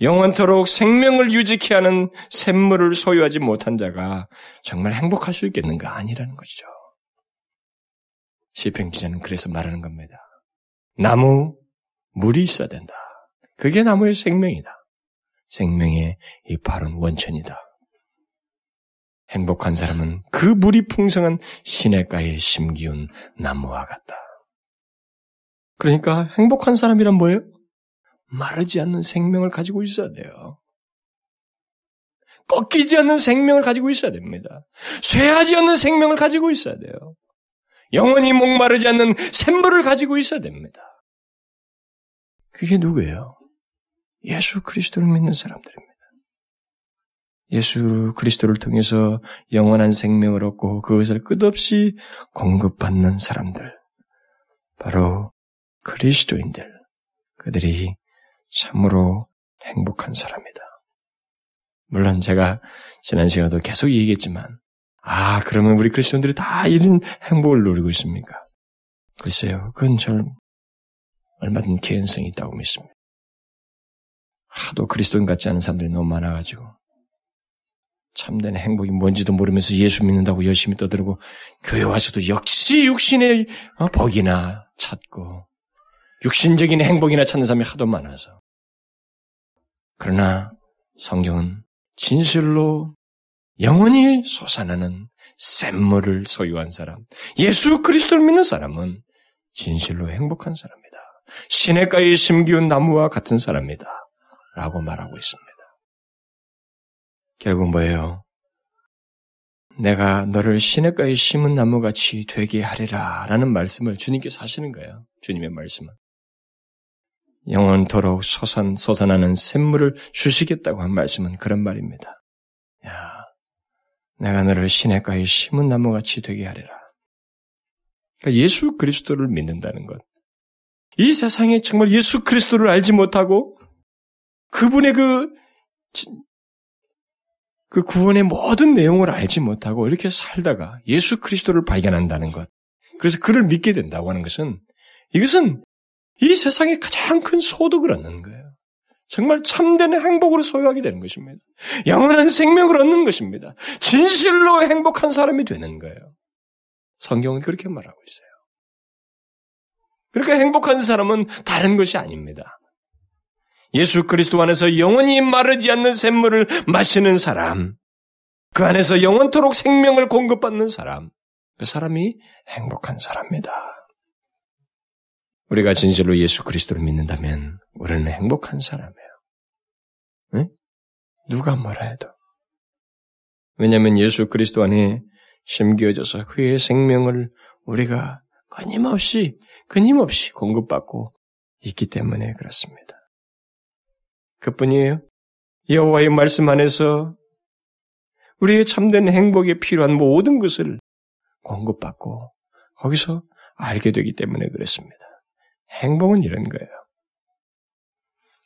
영원토록 생명을 유지케 하는 샘물을 소유하지 못한 자가 정말 행복할 수 있겠는가 아니라는 것이죠. 시편 기자는 그래서 말하는 겁니다. 나무, 물이 있어야 된다. 그게 나무의 생명이다. 생명의 이 바른 원천이다. 행복한 사람은 그 물이 풍성한 시냇가에 심기운 나무와 같다. 그러니까 행복한 사람이란 뭐예요? 마르지 않는 생명을 가지고 있어야 돼요. 꺾이지 않는 생명을 가지고 있어야 됩니다. 쇠하지 않는 생명을 가지고 있어야 돼요. 영원히 목마르지 않는 샘물을 가지고 있어야 됩니다. 그게 누구예요? 예수 그리스도를 믿는 사람들입니다. 예수 그리스도를 통해서 영원한 생명을 얻고 그것을 끝없이 공급받는 사람들. 바로 그리스도인들. 그들이 참으로 행복한 사람이다. 물론 제가 지난 시간에도 계속 얘기했지만, 아, 그러면 우리 그리스도인들이 다 이런 행복을 누리고 있습니까? 글쎄요, 그건 절 얼마든 개연성이 있다고 믿습니다. 하도 그리스도인 같지 않은 사람들이 너무 많아가지고 참된 행복이 뭔지도 모르면서 예수 믿는다고 열심히 떠들고 교회 와서도 역시 육신의 어, 복이나 찾고 육신적인 행복이나 찾는 사람이 하도 많아서 그러나 성경은 진실로 영원히 솟아나는 샘물을 소유한 사람, 예수 그리스도를 믿는 사람은 진실로 행복한 사람이다. 시냇가에 심기운 나무와 같은 사람이다. 라고 말하고 있습니다. 결국 뭐예요? 내가 너를 시냇가에 심은 나무같이 되게 하리라 라는 말씀을 주님께서 하시는 거예요. 주님의 말씀은. 영원토록 솟아 솟아나는 샘물을 주시겠다고 한 말씀은 그런 말입니다. 야, 내가 너를 시냇가에 심은 나무같이 되게 하리라. 그러니까 예수 그리스도를 믿는다는 것. 이 세상에 정말 예수 그리스도를 알지 못하고 그분의 그, 그 구원의 모든 내용을 알지 못하고 이렇게 살다가 예수 그리스도를 발견한다는 것. 그래서 그를 믿게 된다고 하는 것은 이것은 이 세상에 가장 큰 소득을 얻는 거예요. 정말 참된 행복으로 소유하게 되는 것입니다. 영원한 생명을 얻는 것입니다. 진실로 행복한 사람이 되는 거예요. 성경은 그렇게 말하고 있어요. 그렇게 행복한 사람은 다른 것이 아닙니다. 예수 그리스도 안에서 영원히 마르지 않는 샘물을 마시는 사람, 그 안에서 영원토록 생명을 공급받는 사람, 그 사람이 행복한 사람입니다. 우리가 진실로 예수 그리스도를 믿는다면 우리는 행복한 사람이에요. 응? 누가 뭐라 해도. 왜냐하면 예수 그리스도 안에 심기어져서 그의 생명을 우리가 끊임없이 끊임없이 공급받고 있기 때문에 그렇습니다. 그뿐이에요. 여호와의 말씀 안에서 우리의 참된 행복에 필요한 모든 것을 공급받고 거기서 알게 되기 때문에 그렇습니다. 행복은 이런 거예요.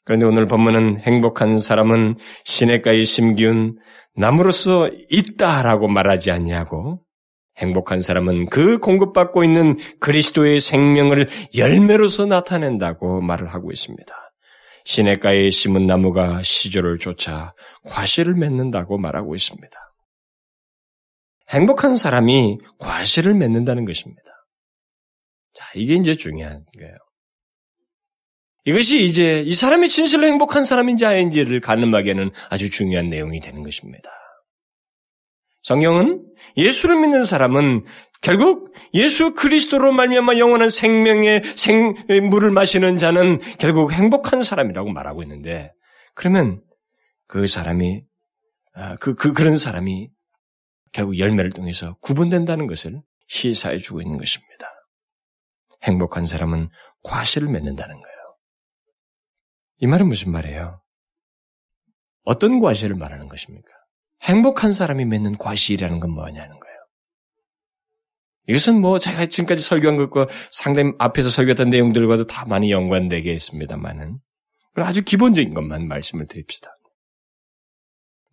그런데 오늘 본문은 행복한 사람은 시냇가에 심기운 나무로서 있다라고 말하지 않냐고 행복한 사람은 그 공급받고 있는 그리스도의 생명을 열매로서 나타낸다고 말을 하고 있습니다. 시냇가에 심은 나무가 시조를 쫓아 과실을 맺는다고 말하고 있습니다. 행복한 사람이 과실을 맺는다는 것입니다. 자, 이게 이제 중요한 거예요. 이것이 이제 이 사람이 진실로 행복한 사람인지 아닌지를 가늠하기에는 아주 중요한 내용이 되는 것입니다. 성경은 예수를 믿는 사람은 결국 예수 그리스도로 말미암아 영원한 생명의 생 물을 마시는 자는 결국 행복한 사람이라고 말하고 있는데 그러면 그 사람이 아, 그, 그 그런 사람이 결국 열매를 통해서 구분된다는 것을 시사해 주고 있는 것입니다. 행복한 사람은 과실을 맺는다는 거예요. 이 말은 무슨 말이에요? 어떤 과실을 말하는 것입니까? 행복한 사람이 맺는 과실이라는 건 뭐냐는 거예요. 이것은 뭐 제가 지금까지 설교한 것과 상당히 앞에서 설교했던 내용들과도 다 많이 연관되게 있습니다만은 아주 기본적인 것만 말씀을 드립시다.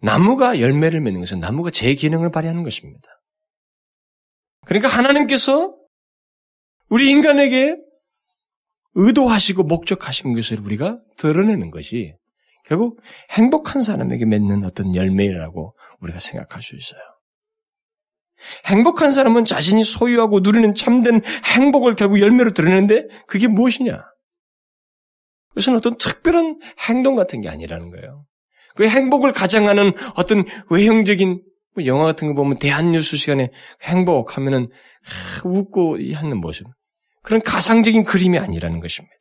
나무가 열매를 맺는 것은 나무가 제 기능을 발휘하는 것입니다. 그러니까 하나님께서 우리 인간에게 의도하시고 목적하신 것을 우리가 드러내는 것이 결국 행복한 사람에게 맺는 어떤 열매라고 우리가 생각할 수 있어요. 행복한 사람은 자신이 소유하고 누리는 참된 행복을 결국 열매로 드러내는데 그게 무엇이냐? 그것은 어떤 특별한 행동 같은 게 아니라는 거예요. 그 행복을 가장하는 어떤 외형적인 뭐 영화 같은 거 보면 대한뉴스 시간에 행복하면은 웃고 하는 모습. 그런 가상적인 그림이 아니라는 것입니다.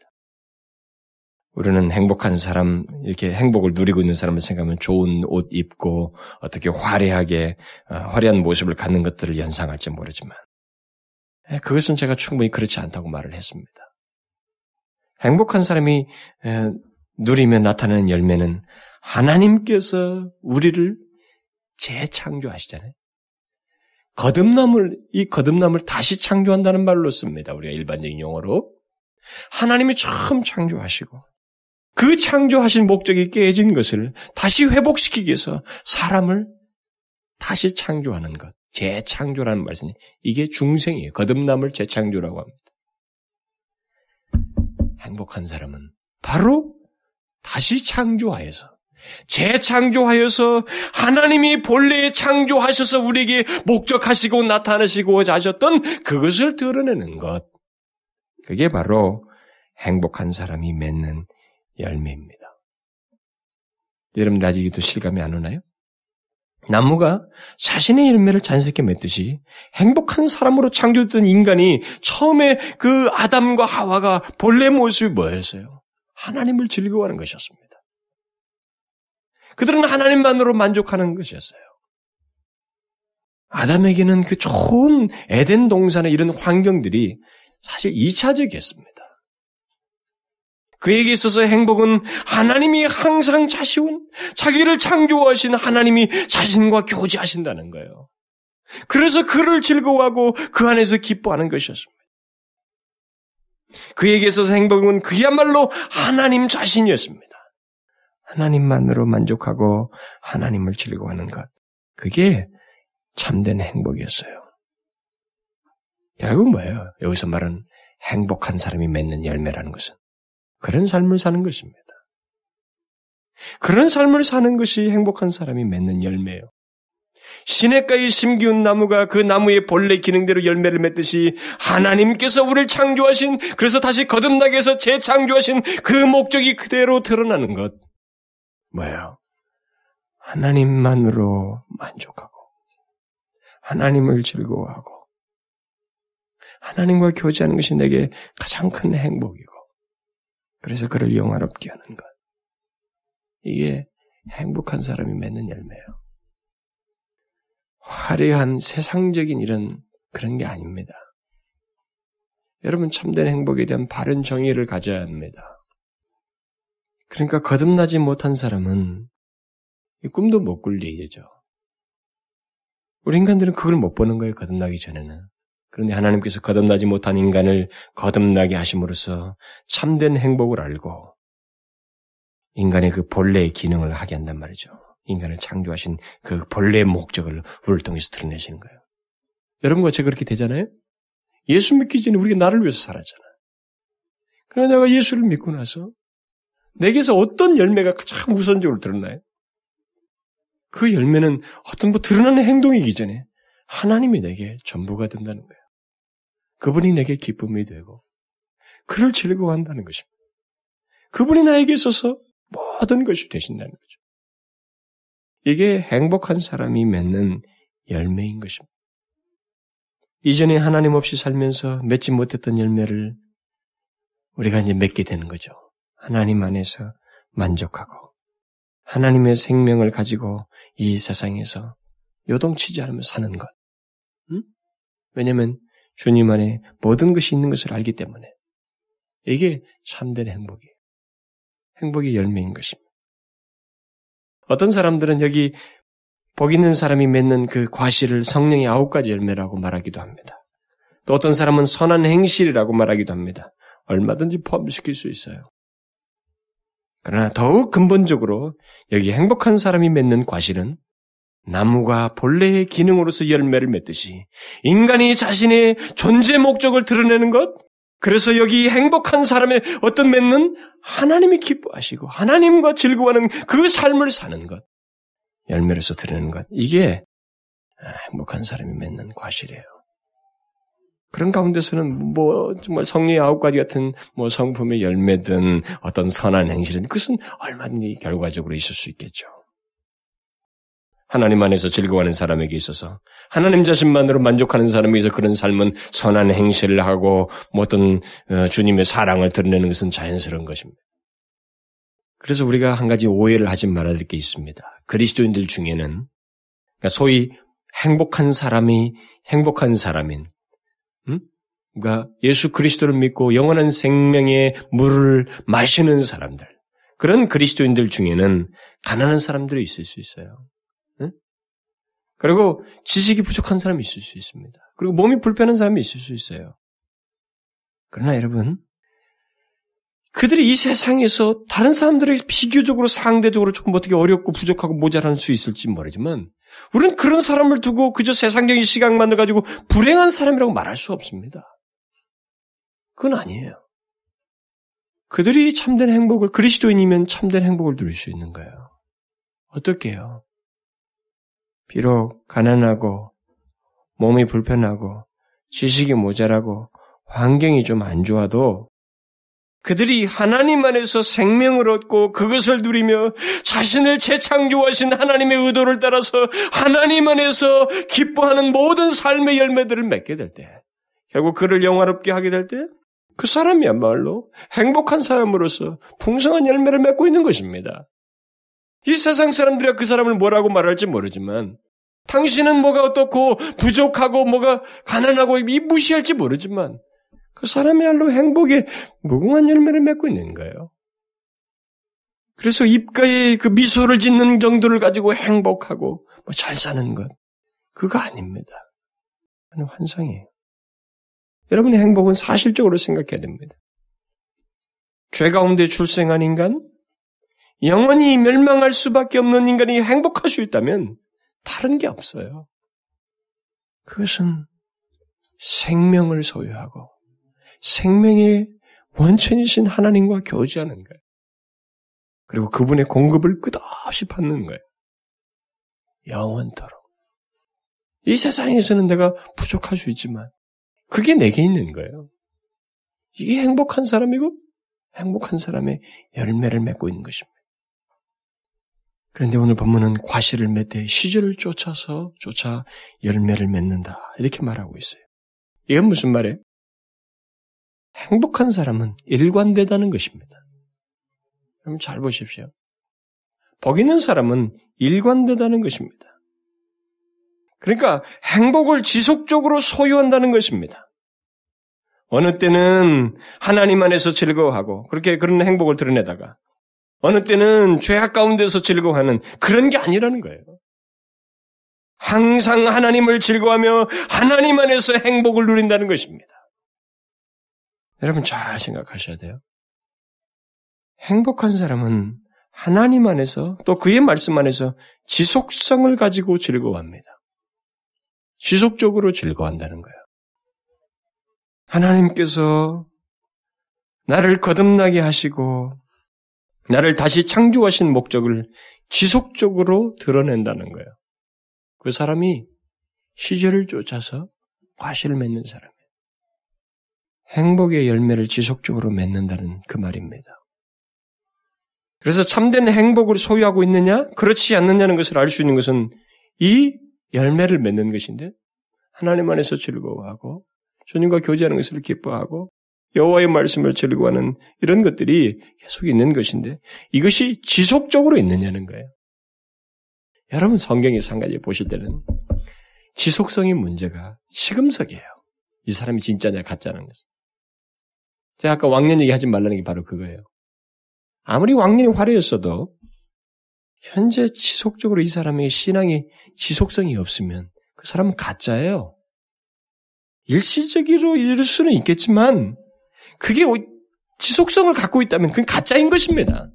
우리는 행복한 사람, 이렇게 행복을 누리고 있는 사람을 생각하면 좋은 옷 입고 어떻게 화려하게, 어, 화려한 모습을 갖는 것들을 연상할지 모르지만, 예, 그것은 제가 충분히 그렇지 않다고 말을 했습니다. 행복한 사람이 누리며 나타나는 열매는 하나님께서 우리를 재창조하시잖아요. 거듭남을, 이 거듭남을 다시 창조한다는 말로 씁니다. 우리가 일반적인 용어로. 하나님이 처음 창조하시고, 그 창조하신 목적이 깨진 것을 다시 회복시키기 위해서 사람을 다시 창조하는 것. 재창조라는 말씀이 이게 중생이에요. 거듭남을 재창조라고 합니다. 행복한 사람은 바로 다시 창조하여서 재창조하여서 하나님이 본래 창조하셔서 우리에게 목적하시고 나타나시고자 하셨던 그것을 드러내는 것. 그게 바로 행복한 사람이 맺는 열매입니다. 여러분 아직도 실감이 안 오나요? 나무가 자신의 열매를 자연스럽게 맺듯이 행복한 사람으로 창조됐던 인간이 처음에 그 아담과 하와가 본래 모습이 뭐였어요? 하나님을 즐거워하는 것이었습니다. 그들은 하나님만으로 만족하는 것이었어요. 아담에게는 그 좋은 에덴 동산의 이런 환경들이 사실 2차적이었습니다. 그에게 있어서 행복은 하나님이 항상 자시운 자기를 창조하신 하나님이 자신과 교제하신다는 거예요. 그래서 그를 즐거워하고 그 안에서 기뻐하는 것이었습니다. 그에게 있어서 행복은 그야말로 하나님 자신이었습니다. 하나님만으로 만족하고 하나님을 즐거워하는 것. 그게 참된 행복이었어요. 결국 뭐예요? 여기서 말하는 행복한 사람이 맺는 열매라는 것은 그런 삶을 사는 것입니다. 그런 삶을 사는 것이 행복한 사람이 맺는 열매예요. 시냇가에 심기운 나무가 그 나무의 본래 기능대로 열매를 맺듯이 하나님께서 우리를 창조하신 그래서 다시 거듭나게 해서 재창조하신 그 목적이 그대로 드러나는 것. 뭐예요? 하나님만으로 만족하고 하나님을 즐거워하고 하나님과 교제하는 것이 내게 가장 큰 행복이고 그래서 그를 영화롭게 하는 것. 이게 행복한 사람이 맺는 열매예요. 화려한 세상적인 이런 그런 게 아닙니다. 여러분 참된 행복에 대한 바른 정의를 가져야 합니다. 그러니까 거듭나지 못한 사람은 꿈도 못 꿀 얘기죠. 우리 인간들은 그걸 못 보는 거예요, 거듭나기 전에는. 그런데 하나님께서 거듭나지 못한 인간을 거듭나게 하심으로써 참된 행복을 알고 인간의 그 본래의 기능을 하게 한단 말이죠. 인간을 창조하신 그 본래의 목적을 우리를 통해서 드러내시는 거예요. 여러분과 제가 그렇게 되잖아요? 예수 믿기 전에 우리가 나를 위해서 살았잖아. 그러나 내가 예수를 믿고 나서 내게서 어떤 열매가 가장 우선적으로 드러나요? 그 열매는 어떤 뭐 드러나는 행동이기 전에 하나님이 내게 전부가 된다는 거예요. 그분이 내게 기쁨이 되고 그를 즐거워한다는 것입니다. 그분이 나에게 있어서 모든 것이 되신다는 거죠. 이게 행복한 사람이 맺는 열매인 것입니다. 이전에 하나님 없이 살면서 맺지 못했던 열매를 우리가 이제 맺게 되는 거죠. 하나님 안에서 만족하고 하나님의 생명을 가지고 이 세상에서 요동치지 않으며 사는 것. 응? 왜냐하면 주님 안에 모든 것이 있는 것을 알기 때문에 이게 참된 행복이에요. 행복의 열매인 것입니다. 어떤 사람들은 여기 복 있는 사람이 맺는 그 과실을 성령의 아홉 가지 열매라고 말하기도 합니다. 또 어떤 사람은 선한 행실이라고 말하기도 합니다. 얼마든지 포함시킬 수 있어요. 그러나 더욱 근본적으로 여기 행복한 사람이 맺는 과실은 나무가 본래의 기능으로서 열매를 맺듯이 인간이 자신의 존재 목적을 드러내는 것, 그래서 여기 행복한 사람의 어떤 맺는 하나님이 기뻐하시고 하나님과 즐거워하는 그 삶을 사는 것, 열매로서 드러내는 것, 이게 행복한 사람이 맺는 과실이에요. 그런 가운데서는 뭐 정말 성령의 아홉 가지 같은 뭐 성품의 열매든 어떤 선한 행실은 그것은 얼마든지 결과적으로 있을 수 있겠죠. 하나님 안에서 즐거워하는 사람에게 있어서 하나님 자신만으로 만족하는 사람에게서 그런 삶은 선한 행실을 하고 뭐 어떤 어, 주님의 사랑을 드러내는 것은 자연스러운 것입니다. 그래서 우리가 한 가지 오해를 하지 말아야 될 게 있습니다. 그리스도인들 중에는 그러니까 소위 행복한 사람이 행복한 사람인 음? 그러니까 예수 그리스도를 믿고 영원한 생명의 물을 마시는 사람들 그런 그리스도인들 중에는 가난한 사람들이 있을 수 있어요. 그리고 지식이 부족한 사람이 있을 수 있습니다. 그리고 몸이 불편한 사람이 있을 수 있어요. 그러나 여러분, 그들이 이 세상에서 다른 사람들에게 비교적으로 상대적으로 조금 어떻게 어렵고 부족하고 모자란 수 있을지 모르지만, 우리는 그런 사람을 두고 그저 세상적인 시각만을 가지고 불행한 사람이라고 말할 수 없습니다. 그건 아니에요. 그들이 참된 행복을 그리스도인이면 참된 행복을 누릴 수 있는 거예요. 어떻게요? 비록 가난하고 몸이 불편하고 지식이 모자라고 환경이 좀 안 좋아도 그들이 하나님 안에서 생명을 얻고 그것을 누리며 자신을 재창조하신 하나님의 의도를 따라서 하나님 안에서 기뻐하는 모든 삶의 열매들을 맺게 될 때, 결국 그를 영화롭게 하게 될 때, 그 사람이야말로 행복한 사람으로서 풍성한 열매를 맺고 있는 것입니다. 이 세상 사람들이 그 사람을 뭐라고 말할지 모르지만, 당신은 뭐가 어떻고 부족하고 뭐가 가난하고 이 무시할지 모르지만, 그 사람이야말로 행복의 무궁한 열매를 맺고 있는 거예요. 그래서 입가에 그 미소를 짓는 정도를 가지고 행복하고 뭐 잘 사는 것 그거 아닙니다. 환상이에요. 여러분의 행복은 사실적으로 생각해야 됩니다. 죄 가운데 출생한 인간, 영원히 멸망할 수밖에 없는 인간이 행복할 수 있다면 다른 게 없어요. 그것은 생명을 소유하고 생명의 원천이신 하나님과 교제하는 거예요. 그리고 그분의 공급을 끝없이 받는 거예요. 영원토록. 이 세상에서는 내가 부족할 수 있지만 그게 내게 있는 거예요. 이게 행복한 사람이고 행복한 사람의 열매를 맺고 있는 것입니다. 그런데 오늘 본문은 과실을 맺되 시절을 쫓아서 쫓아 열매를 맺는다. 이렇게 말하고 있어요. 이건 무슨 말이에요? 행복한 사람은 일관되다는 것입니다. 여러분 잘 보십시오. 복 있는 사람은 일관되다는 것입니다. 그러니까 행복을 지속적으로 소유한다는 것입니다. 어느 때는 하나님 안에서 즐거워하고 그렇게 그런 행복을 드러내다가 어느 때는 죄악 가운데서 즐거워하는 그런 게 아니라는 거예요. 항상 하나님을 즐거워하며 하나님 안에서 행복을 누린다는 것입니다. 여러분 잘 생각하셔야 돼요. 행복한 사람은 하나님 안에서 또 그의 말씀 안에서 지속성을 가지고 즐거워합니다. 지속적으로 즐거워한다는 거예요. 하나님께서 나를 거듭나게 하시고 나를 다시 창조하신 목적을 지속적으로 드러낸다는 거예요. 그 사람이 시절을 쫓아서 과실을 맺는 사람. 행복의 열매를 지속적으로 맺는다는 그 말입니다. 그래서 참된 행복을 소유하고 있느냐, 그렇지 않느냐는 것을 알 수 있는 것은 이 열매를 맺는 것인데, 하나님 안에서 즐거워하고, 주님과 교제하는 것을 기뻐하고, 여호와의 말씀을 즐거워하는 이런 것들이 계속 있는 것인데, 이것이 지속적으로 있느냐는 거예요. 여러분 성경의 상가지 보실 때는 지속성의 문제가 시금석이에요. 이 사람이 진짜냐 가짜냐는 것은. 제가 아까 왕년 얘기하지 말라는 게 바로 그거예요. 아무리 왕년이 화려했어도 현재 지속적으로 이 사람의 신앙이 지속성이 없으면 그 사람은 가짜예요. 일시적으로 이룰 수는 있겠지만 그게 지속성을 갖고 있다면 그건 가짜인 것입니다.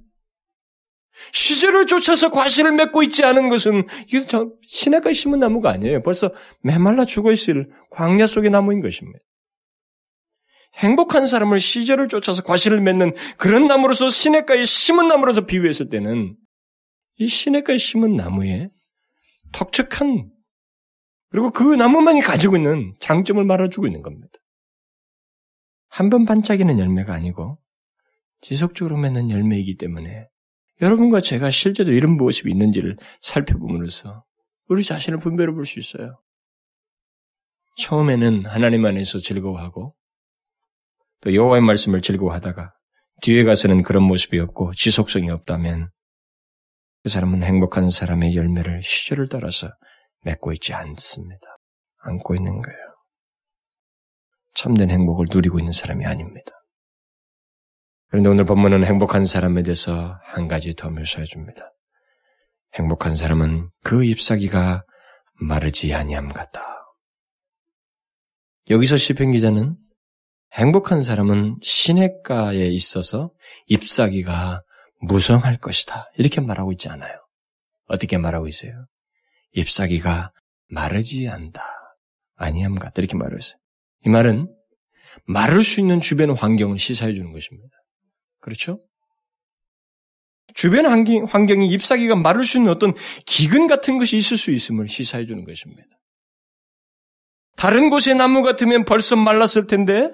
시절을 쫓아서 과실을 맺고 있지 않은 것은 이게 시내가에 심은 나무가 아니에요. 벌써 메말라 죽어 있을 광야 속의 나무인 것입니다. 행복한 사람을 시절을 쫓아서 과실을 맺는 그런 나무로서 시냇가에 심은 나무로서 비유했을 때는 이 시냇가에 심은 나무에 덕척한 그리고 그 나무만이 가지고 있는 장점을 말해주고 있는 겁니다. 한 번 반짝이는 열매가 아니고 지속적으로 맺는 열매이기 때문에 여러분과 제가 실제로 이런 모습이 있는지를 살펴보면서 우리 자신을 분별해 볼 수 있어요. 처음에는 하나님 안에서 즐거워하고 또 여호와의 말씀을 즐거워하다가 뒤에 가서는 그런 모습이 없고 지속성이 없다면 그 사람은 행복한 사람의 열매를 시절을 따라서 맺고 있지 않습니다. 안고 있는 거예요. 참된 행복을 누리고 있는 사람이 아닙니다. 그런데 오늘 본문은 행복한 사람에 대해서 한 가지 더 묘사해 줍니다. 행복한 사람은 그 잎사귀가 마르지 아니함 같다. 여기서 시편 기자는 행복한 사람은 시냇가에 있어서 잎사귀가 무성할 것이다. 이렇게 말하고 있지 않아요. 어떻게 말하고 있어요? 잎사귀가 마르지 않다. 아니함 같다. 이렇게 말하고 있어요. 이 말은 마를 수 있는 주변 환경을 시사해 주는 것입니다. 그렇죠? 주변 환경, 환경이 잎사귀가 마를 수 있는 어떤 기근 같은 것이 있을 수 있음을 시사해 주는 것입니다. 다른 곳의 나무 같으면 벌써 말랐을 텐데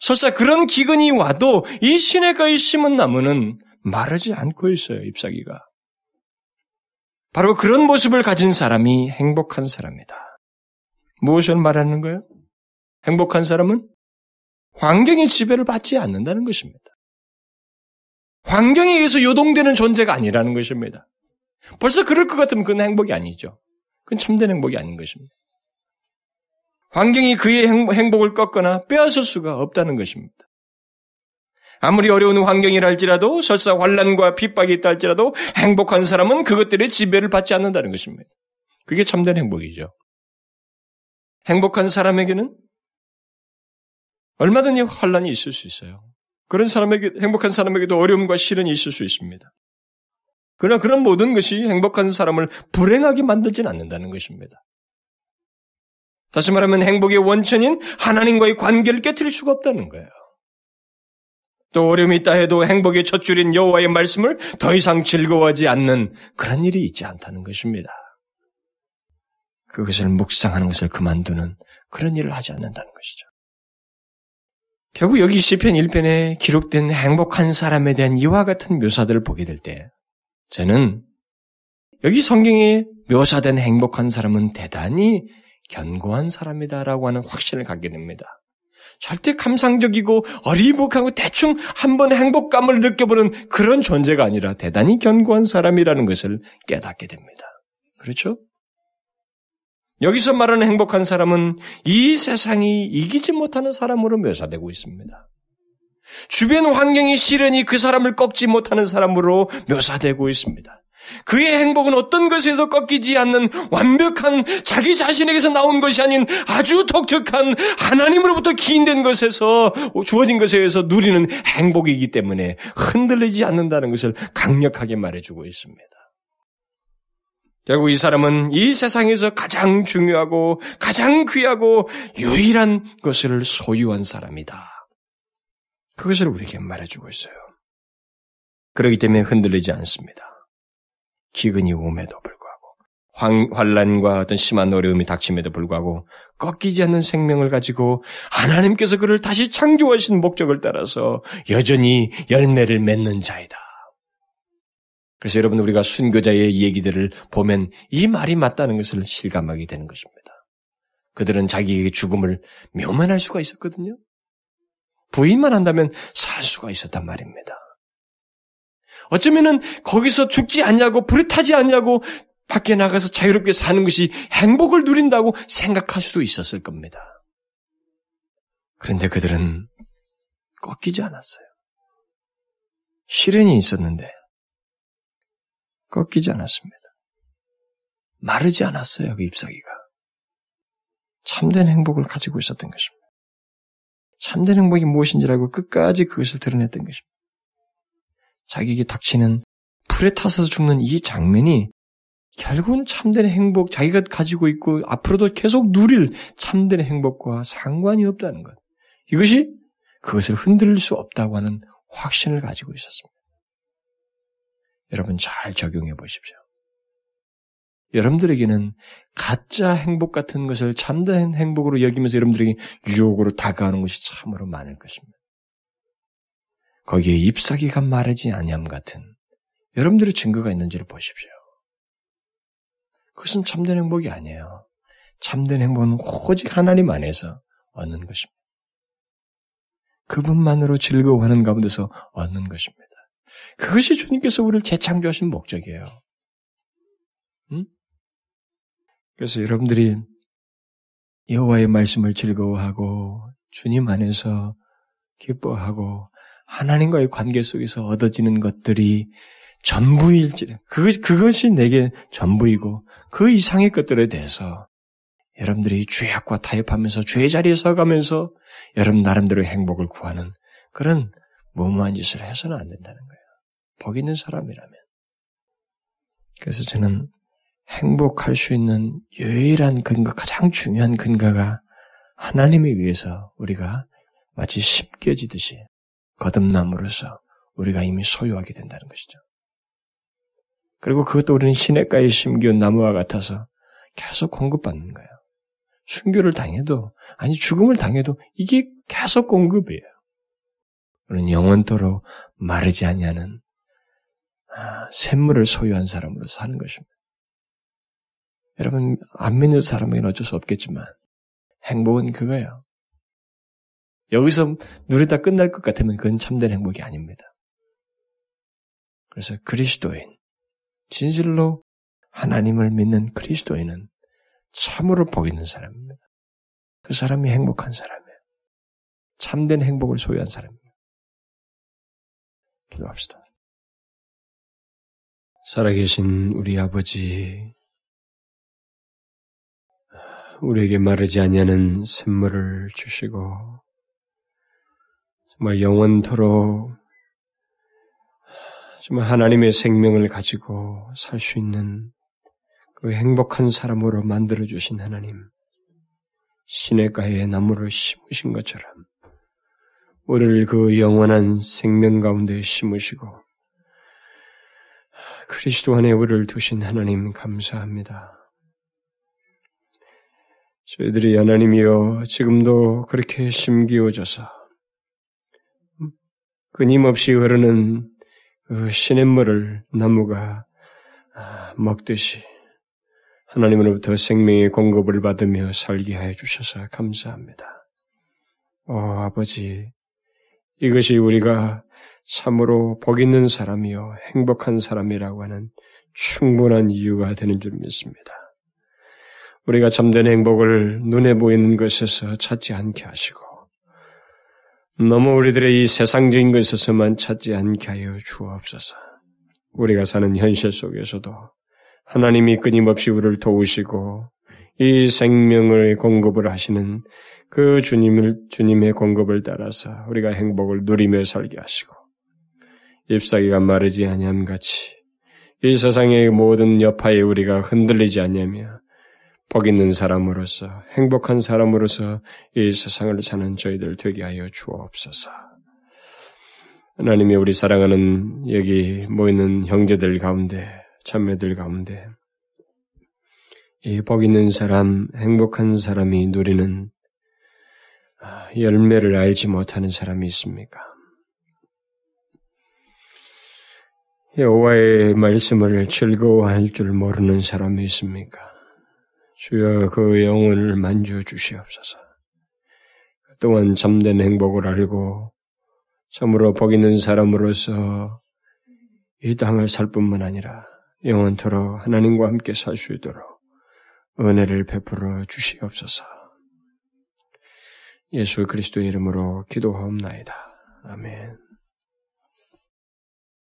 설사 그런 기근이 와도 이 시내가에 심은 나무는 마르지 않고 있어요, 잎사귀가. 바로 그런 모습을 가진 사람이 행복한 사람이다. 무엇을 말하는 거예요? 행복한 사람은 환경의 지배를 받지 않는다는 것입니다. 환경에 의해서 요동되는 존재가 아니라는 것입니다. 벌써 그럴 것 같으면 그건 행복이 아니죠. 그건 참된 행복이 아닌 것입니다. 환경이 그의 행복을 꺾거나 빼앗을 수가 없다는 것입니다. 아무리 어려운 환경이라 할지라도 설사 환란과 핍박이 있다 할지라도 행복한 사람은 그것들의 지배를 받지 않는다는 것입니다. 그게 참된 행복이죠. 행복한 사람에게는 얼마든지 환란이 있을 수 있어요. 그런 사람에게 행복한 사람에게도 어려움과 시련이 있을 수 있습니다. 그러나 그런 모든 것이 행복한 사람을 불행하게 만들지는 않는다는 것입니다. 다시 말하면 행복의 원천인 하나님과의 관계를 깨뜨릴 수가 없다는 거예요. 또 어려움이 있다 해도 행복의 첫 줄인 여호와의 말씀을 더 이상 즐거워하지 않는 그런 일이 있지 않다는 것입니다. 그것을 묵상하는 것을 그만두는 그런 일을 하지 않는다는 것이죠. 결국 여기 시편 1편에 기록된 행복한 사람에 대한 이와 같은 묘사들을 보게 될 때, 저는 여기 성경에 묘사된 행복한 사람은 대단히 견고한 사람이다라고 하는 확신을 갖게 됩니다. 절대 감상적이고 어리북하고 대충 한 번의 행복감을 느껴보는 그런 존재가 아니라 대단히 견고한 사람이라는 것을 깨닫게 됩니다. 그렇죠? 여기서 말하는 행복한 사람은 이 세상이 이기지 못하는 사람으로 묘사되고 있습니다. 주변 환경이 시련이 그 사람을 꺾지 못하는 사람으로 묘사되고 있습니다. 그의 행복은 어떤 것에서 꺾이지 않는 완벽한 자기 자신에게서 나온 것이 아닌 아주 독특한 하나님으로부터 기인된 것에서 주어진 것에 의해서 누리는 행복이기 때문에 흔들리지 않는다는 것을 강력하게 말해주고 있습니다. 결국 이 사람은 이 세상에서 가장 중요하고 가장 귀하고 유일한 것을 소유한 사람이다. 그것을 우리에게 말해주고 있어요. 그렇기 때문에 흔들리지 않습니다. 기근이 옴에도 불구하고 황, 환란과 어떤 심한 어려움이 닥침에도 불구하고 꺾이지 않는 생명을 가지고 하나님께서 그를 다시 창조하신 목적을 따라서 여전히 열매를 맺는 자이다. 그래서 여러분 우리가 순교자의 얘기들을 보면 이 말이 맞다는 것을 실감하게 되는 것입니다. 그들은 자기에게 죽음을 묘면할 수가 있었거든요. 부인만 한다면 살 수가 있었단 말입니다. 어쩌면은 거기서 죽지 않냐고 불에 타지 않냐고 밖에 나가서 자유롭게 사는 것이 행복을 누린다고 생각할 수도 있었을 겁니다. 그런데 그들은 꺾이지 않았어요. 시련이 있었는데 꺾이지 않았습니다. 마르지 않았어요, 그 잎사귀가. 참된 행복을 가지고 있었던 것입니다. 참된 행복이 무엇인지 알고 끝까지 그것을 드러냈던 것입니다. 자기에게 닥치는 불에 타서 죽는 이 장면이 결국은 참된 행복, 자기가 가지고 있고 앞으로도 계속 누릴 참된 행복과 상관이 없다는 것. 이것이 그것을 흔들릴 수 없다고 하는 확신을 가지고 있었습니다. 여러분 잘 적용해 보십시오. 여러분들에게는 가짜 행복 같은 것을 참된 행복으로 여기면서 여러분들에게 유혹으로 다가오는 것이 참으로 많을 것입니다. 거기에 잎사귀가 마르지 아니함 같은 여러분들의 증거가 있는지를 보십시오. 그것은 참된 행복이 아니에요. 참된 행복은 오직 하나님 안에서 얻는 것입니다. 그분만으로 즐거워하는 가운데서 얻는 것입니다. 그것이 주님께서 우리를 재창조하신 목적이에요. 응? 그래서 여러분들이 여호와의 말씀을 즐거워하고 주님 안에서 기뻐하고 하나님과의 관계 속에서 얻어지는 것들이 전부일지, 그것, 그것이 내게 전부이고 그 이상의 것들에 대해서 여러분들이 죄악과 타협하면서 죄의 자리에 서가면서 여러분 나름대로 행복을 구하는 그런 무모한 짓을 해서는 안 된다는 거예요. 복 있는 사람이라면. 그래서 저는 행복할 수 있는 유일한 근거, 가장 중요한 근거가 하나님에 의해서 우리가 마치 심겨지듯이 거듭남으로써 우리가 이미 소유하게 된다는 것이죠. 그리고 그것도 우리는 시냇가에 심기운 나무와 같아서 계속 공급받는 거예요. 순교를 당해도 아니 죽음을 당해도 이게 계속 공급이에요. 우리는 영원토록 마르지 아니하는 아, 샘물을 소유한 사람으로 사는 것입니다. 여러분 안 믿는 사람에게는 어쩔 수 없겠지만 행복은 그거예요. 여기서 누리다 끝날 것 같으면 그건 참된 행복이 아닙니다. 그래서 그리스도인, 진실로 하나님을 믿는 그리스도인은 참으로 복 있는 사람입니다. 그 사람이 행복한 사람이에요. 참된 행복을 소유한 사람입니다. 기도합시다. 살아계신 우리 아버지, 우리에게 마르지 아니하는 샘물을 주시고 정말 영원토록 정말 하나님의 생명을 가지고 살 수 있는 그 행복한 사람으로 만들어 주신 하나님, 시냇가에 나무를 심으신 것처럼 우리를 그 영원한 생명 가운데 심으시고 그리스도 안에 우리를 두신 하나님 감사합니다. 저희들이 하나님이여 지금도 그렇게 심기워져서 끊임없이 흐르는 그 시냇물을 나무가 아, 먹듯이 하나님으로부터 생명의 공급을 받으며 살게 해 주셔서 감사합니다. 오 아버지, 이것이 우리가 참으로 복 있는 사람이요 행복한 사람이라고 하는 충분한 이유가 되는 줄 믿습니다. 우리가 잠든 행복을 눈에 보이는 것에서 찾지 않게 하시고 너무 우리들의 이 세상적인 것에서만 찾지 않게 하여 주옵소서. 우리가 사는 현실 속에서도 하나님이 끊임없이 우리를 도우시고 이 생명을 공급을 하시는 그 주님을 주님의 공급을 따라서 우리가 행복을 누리며 살게 하시고 잎사귀가 마르지 아니함 같이 이 세상의 모든 여파에 우리가 흔들리지 않냐며 복 있는 사람으로서 행복한 사람으로서 이 세상을 사는 저희들 되게 하여 주옵소서. 하나님이 우리 사랑하는 여기 모이는 형제들 가운데 참매들 가운데 이 복 있는 사람, 행복한 사람이 누리는 아, 열매를 알지 못하는 사람이 있습니까? 여호와의 말씀을 즐거워할 줄 모르는 사람이 있습니까? 주여 그 영혼을 만져 주시옵소서. 또한 잠든 행복을 알고 참으로 복 있는 사람으로서 이 땅을 살 뿐만 아니라 영원토록 하나님과 함께 살 수 있도록 은혜를 베풀어 주시옵소서. 예수 그리스도의 이름으로 기도하옵나이다. 아멘.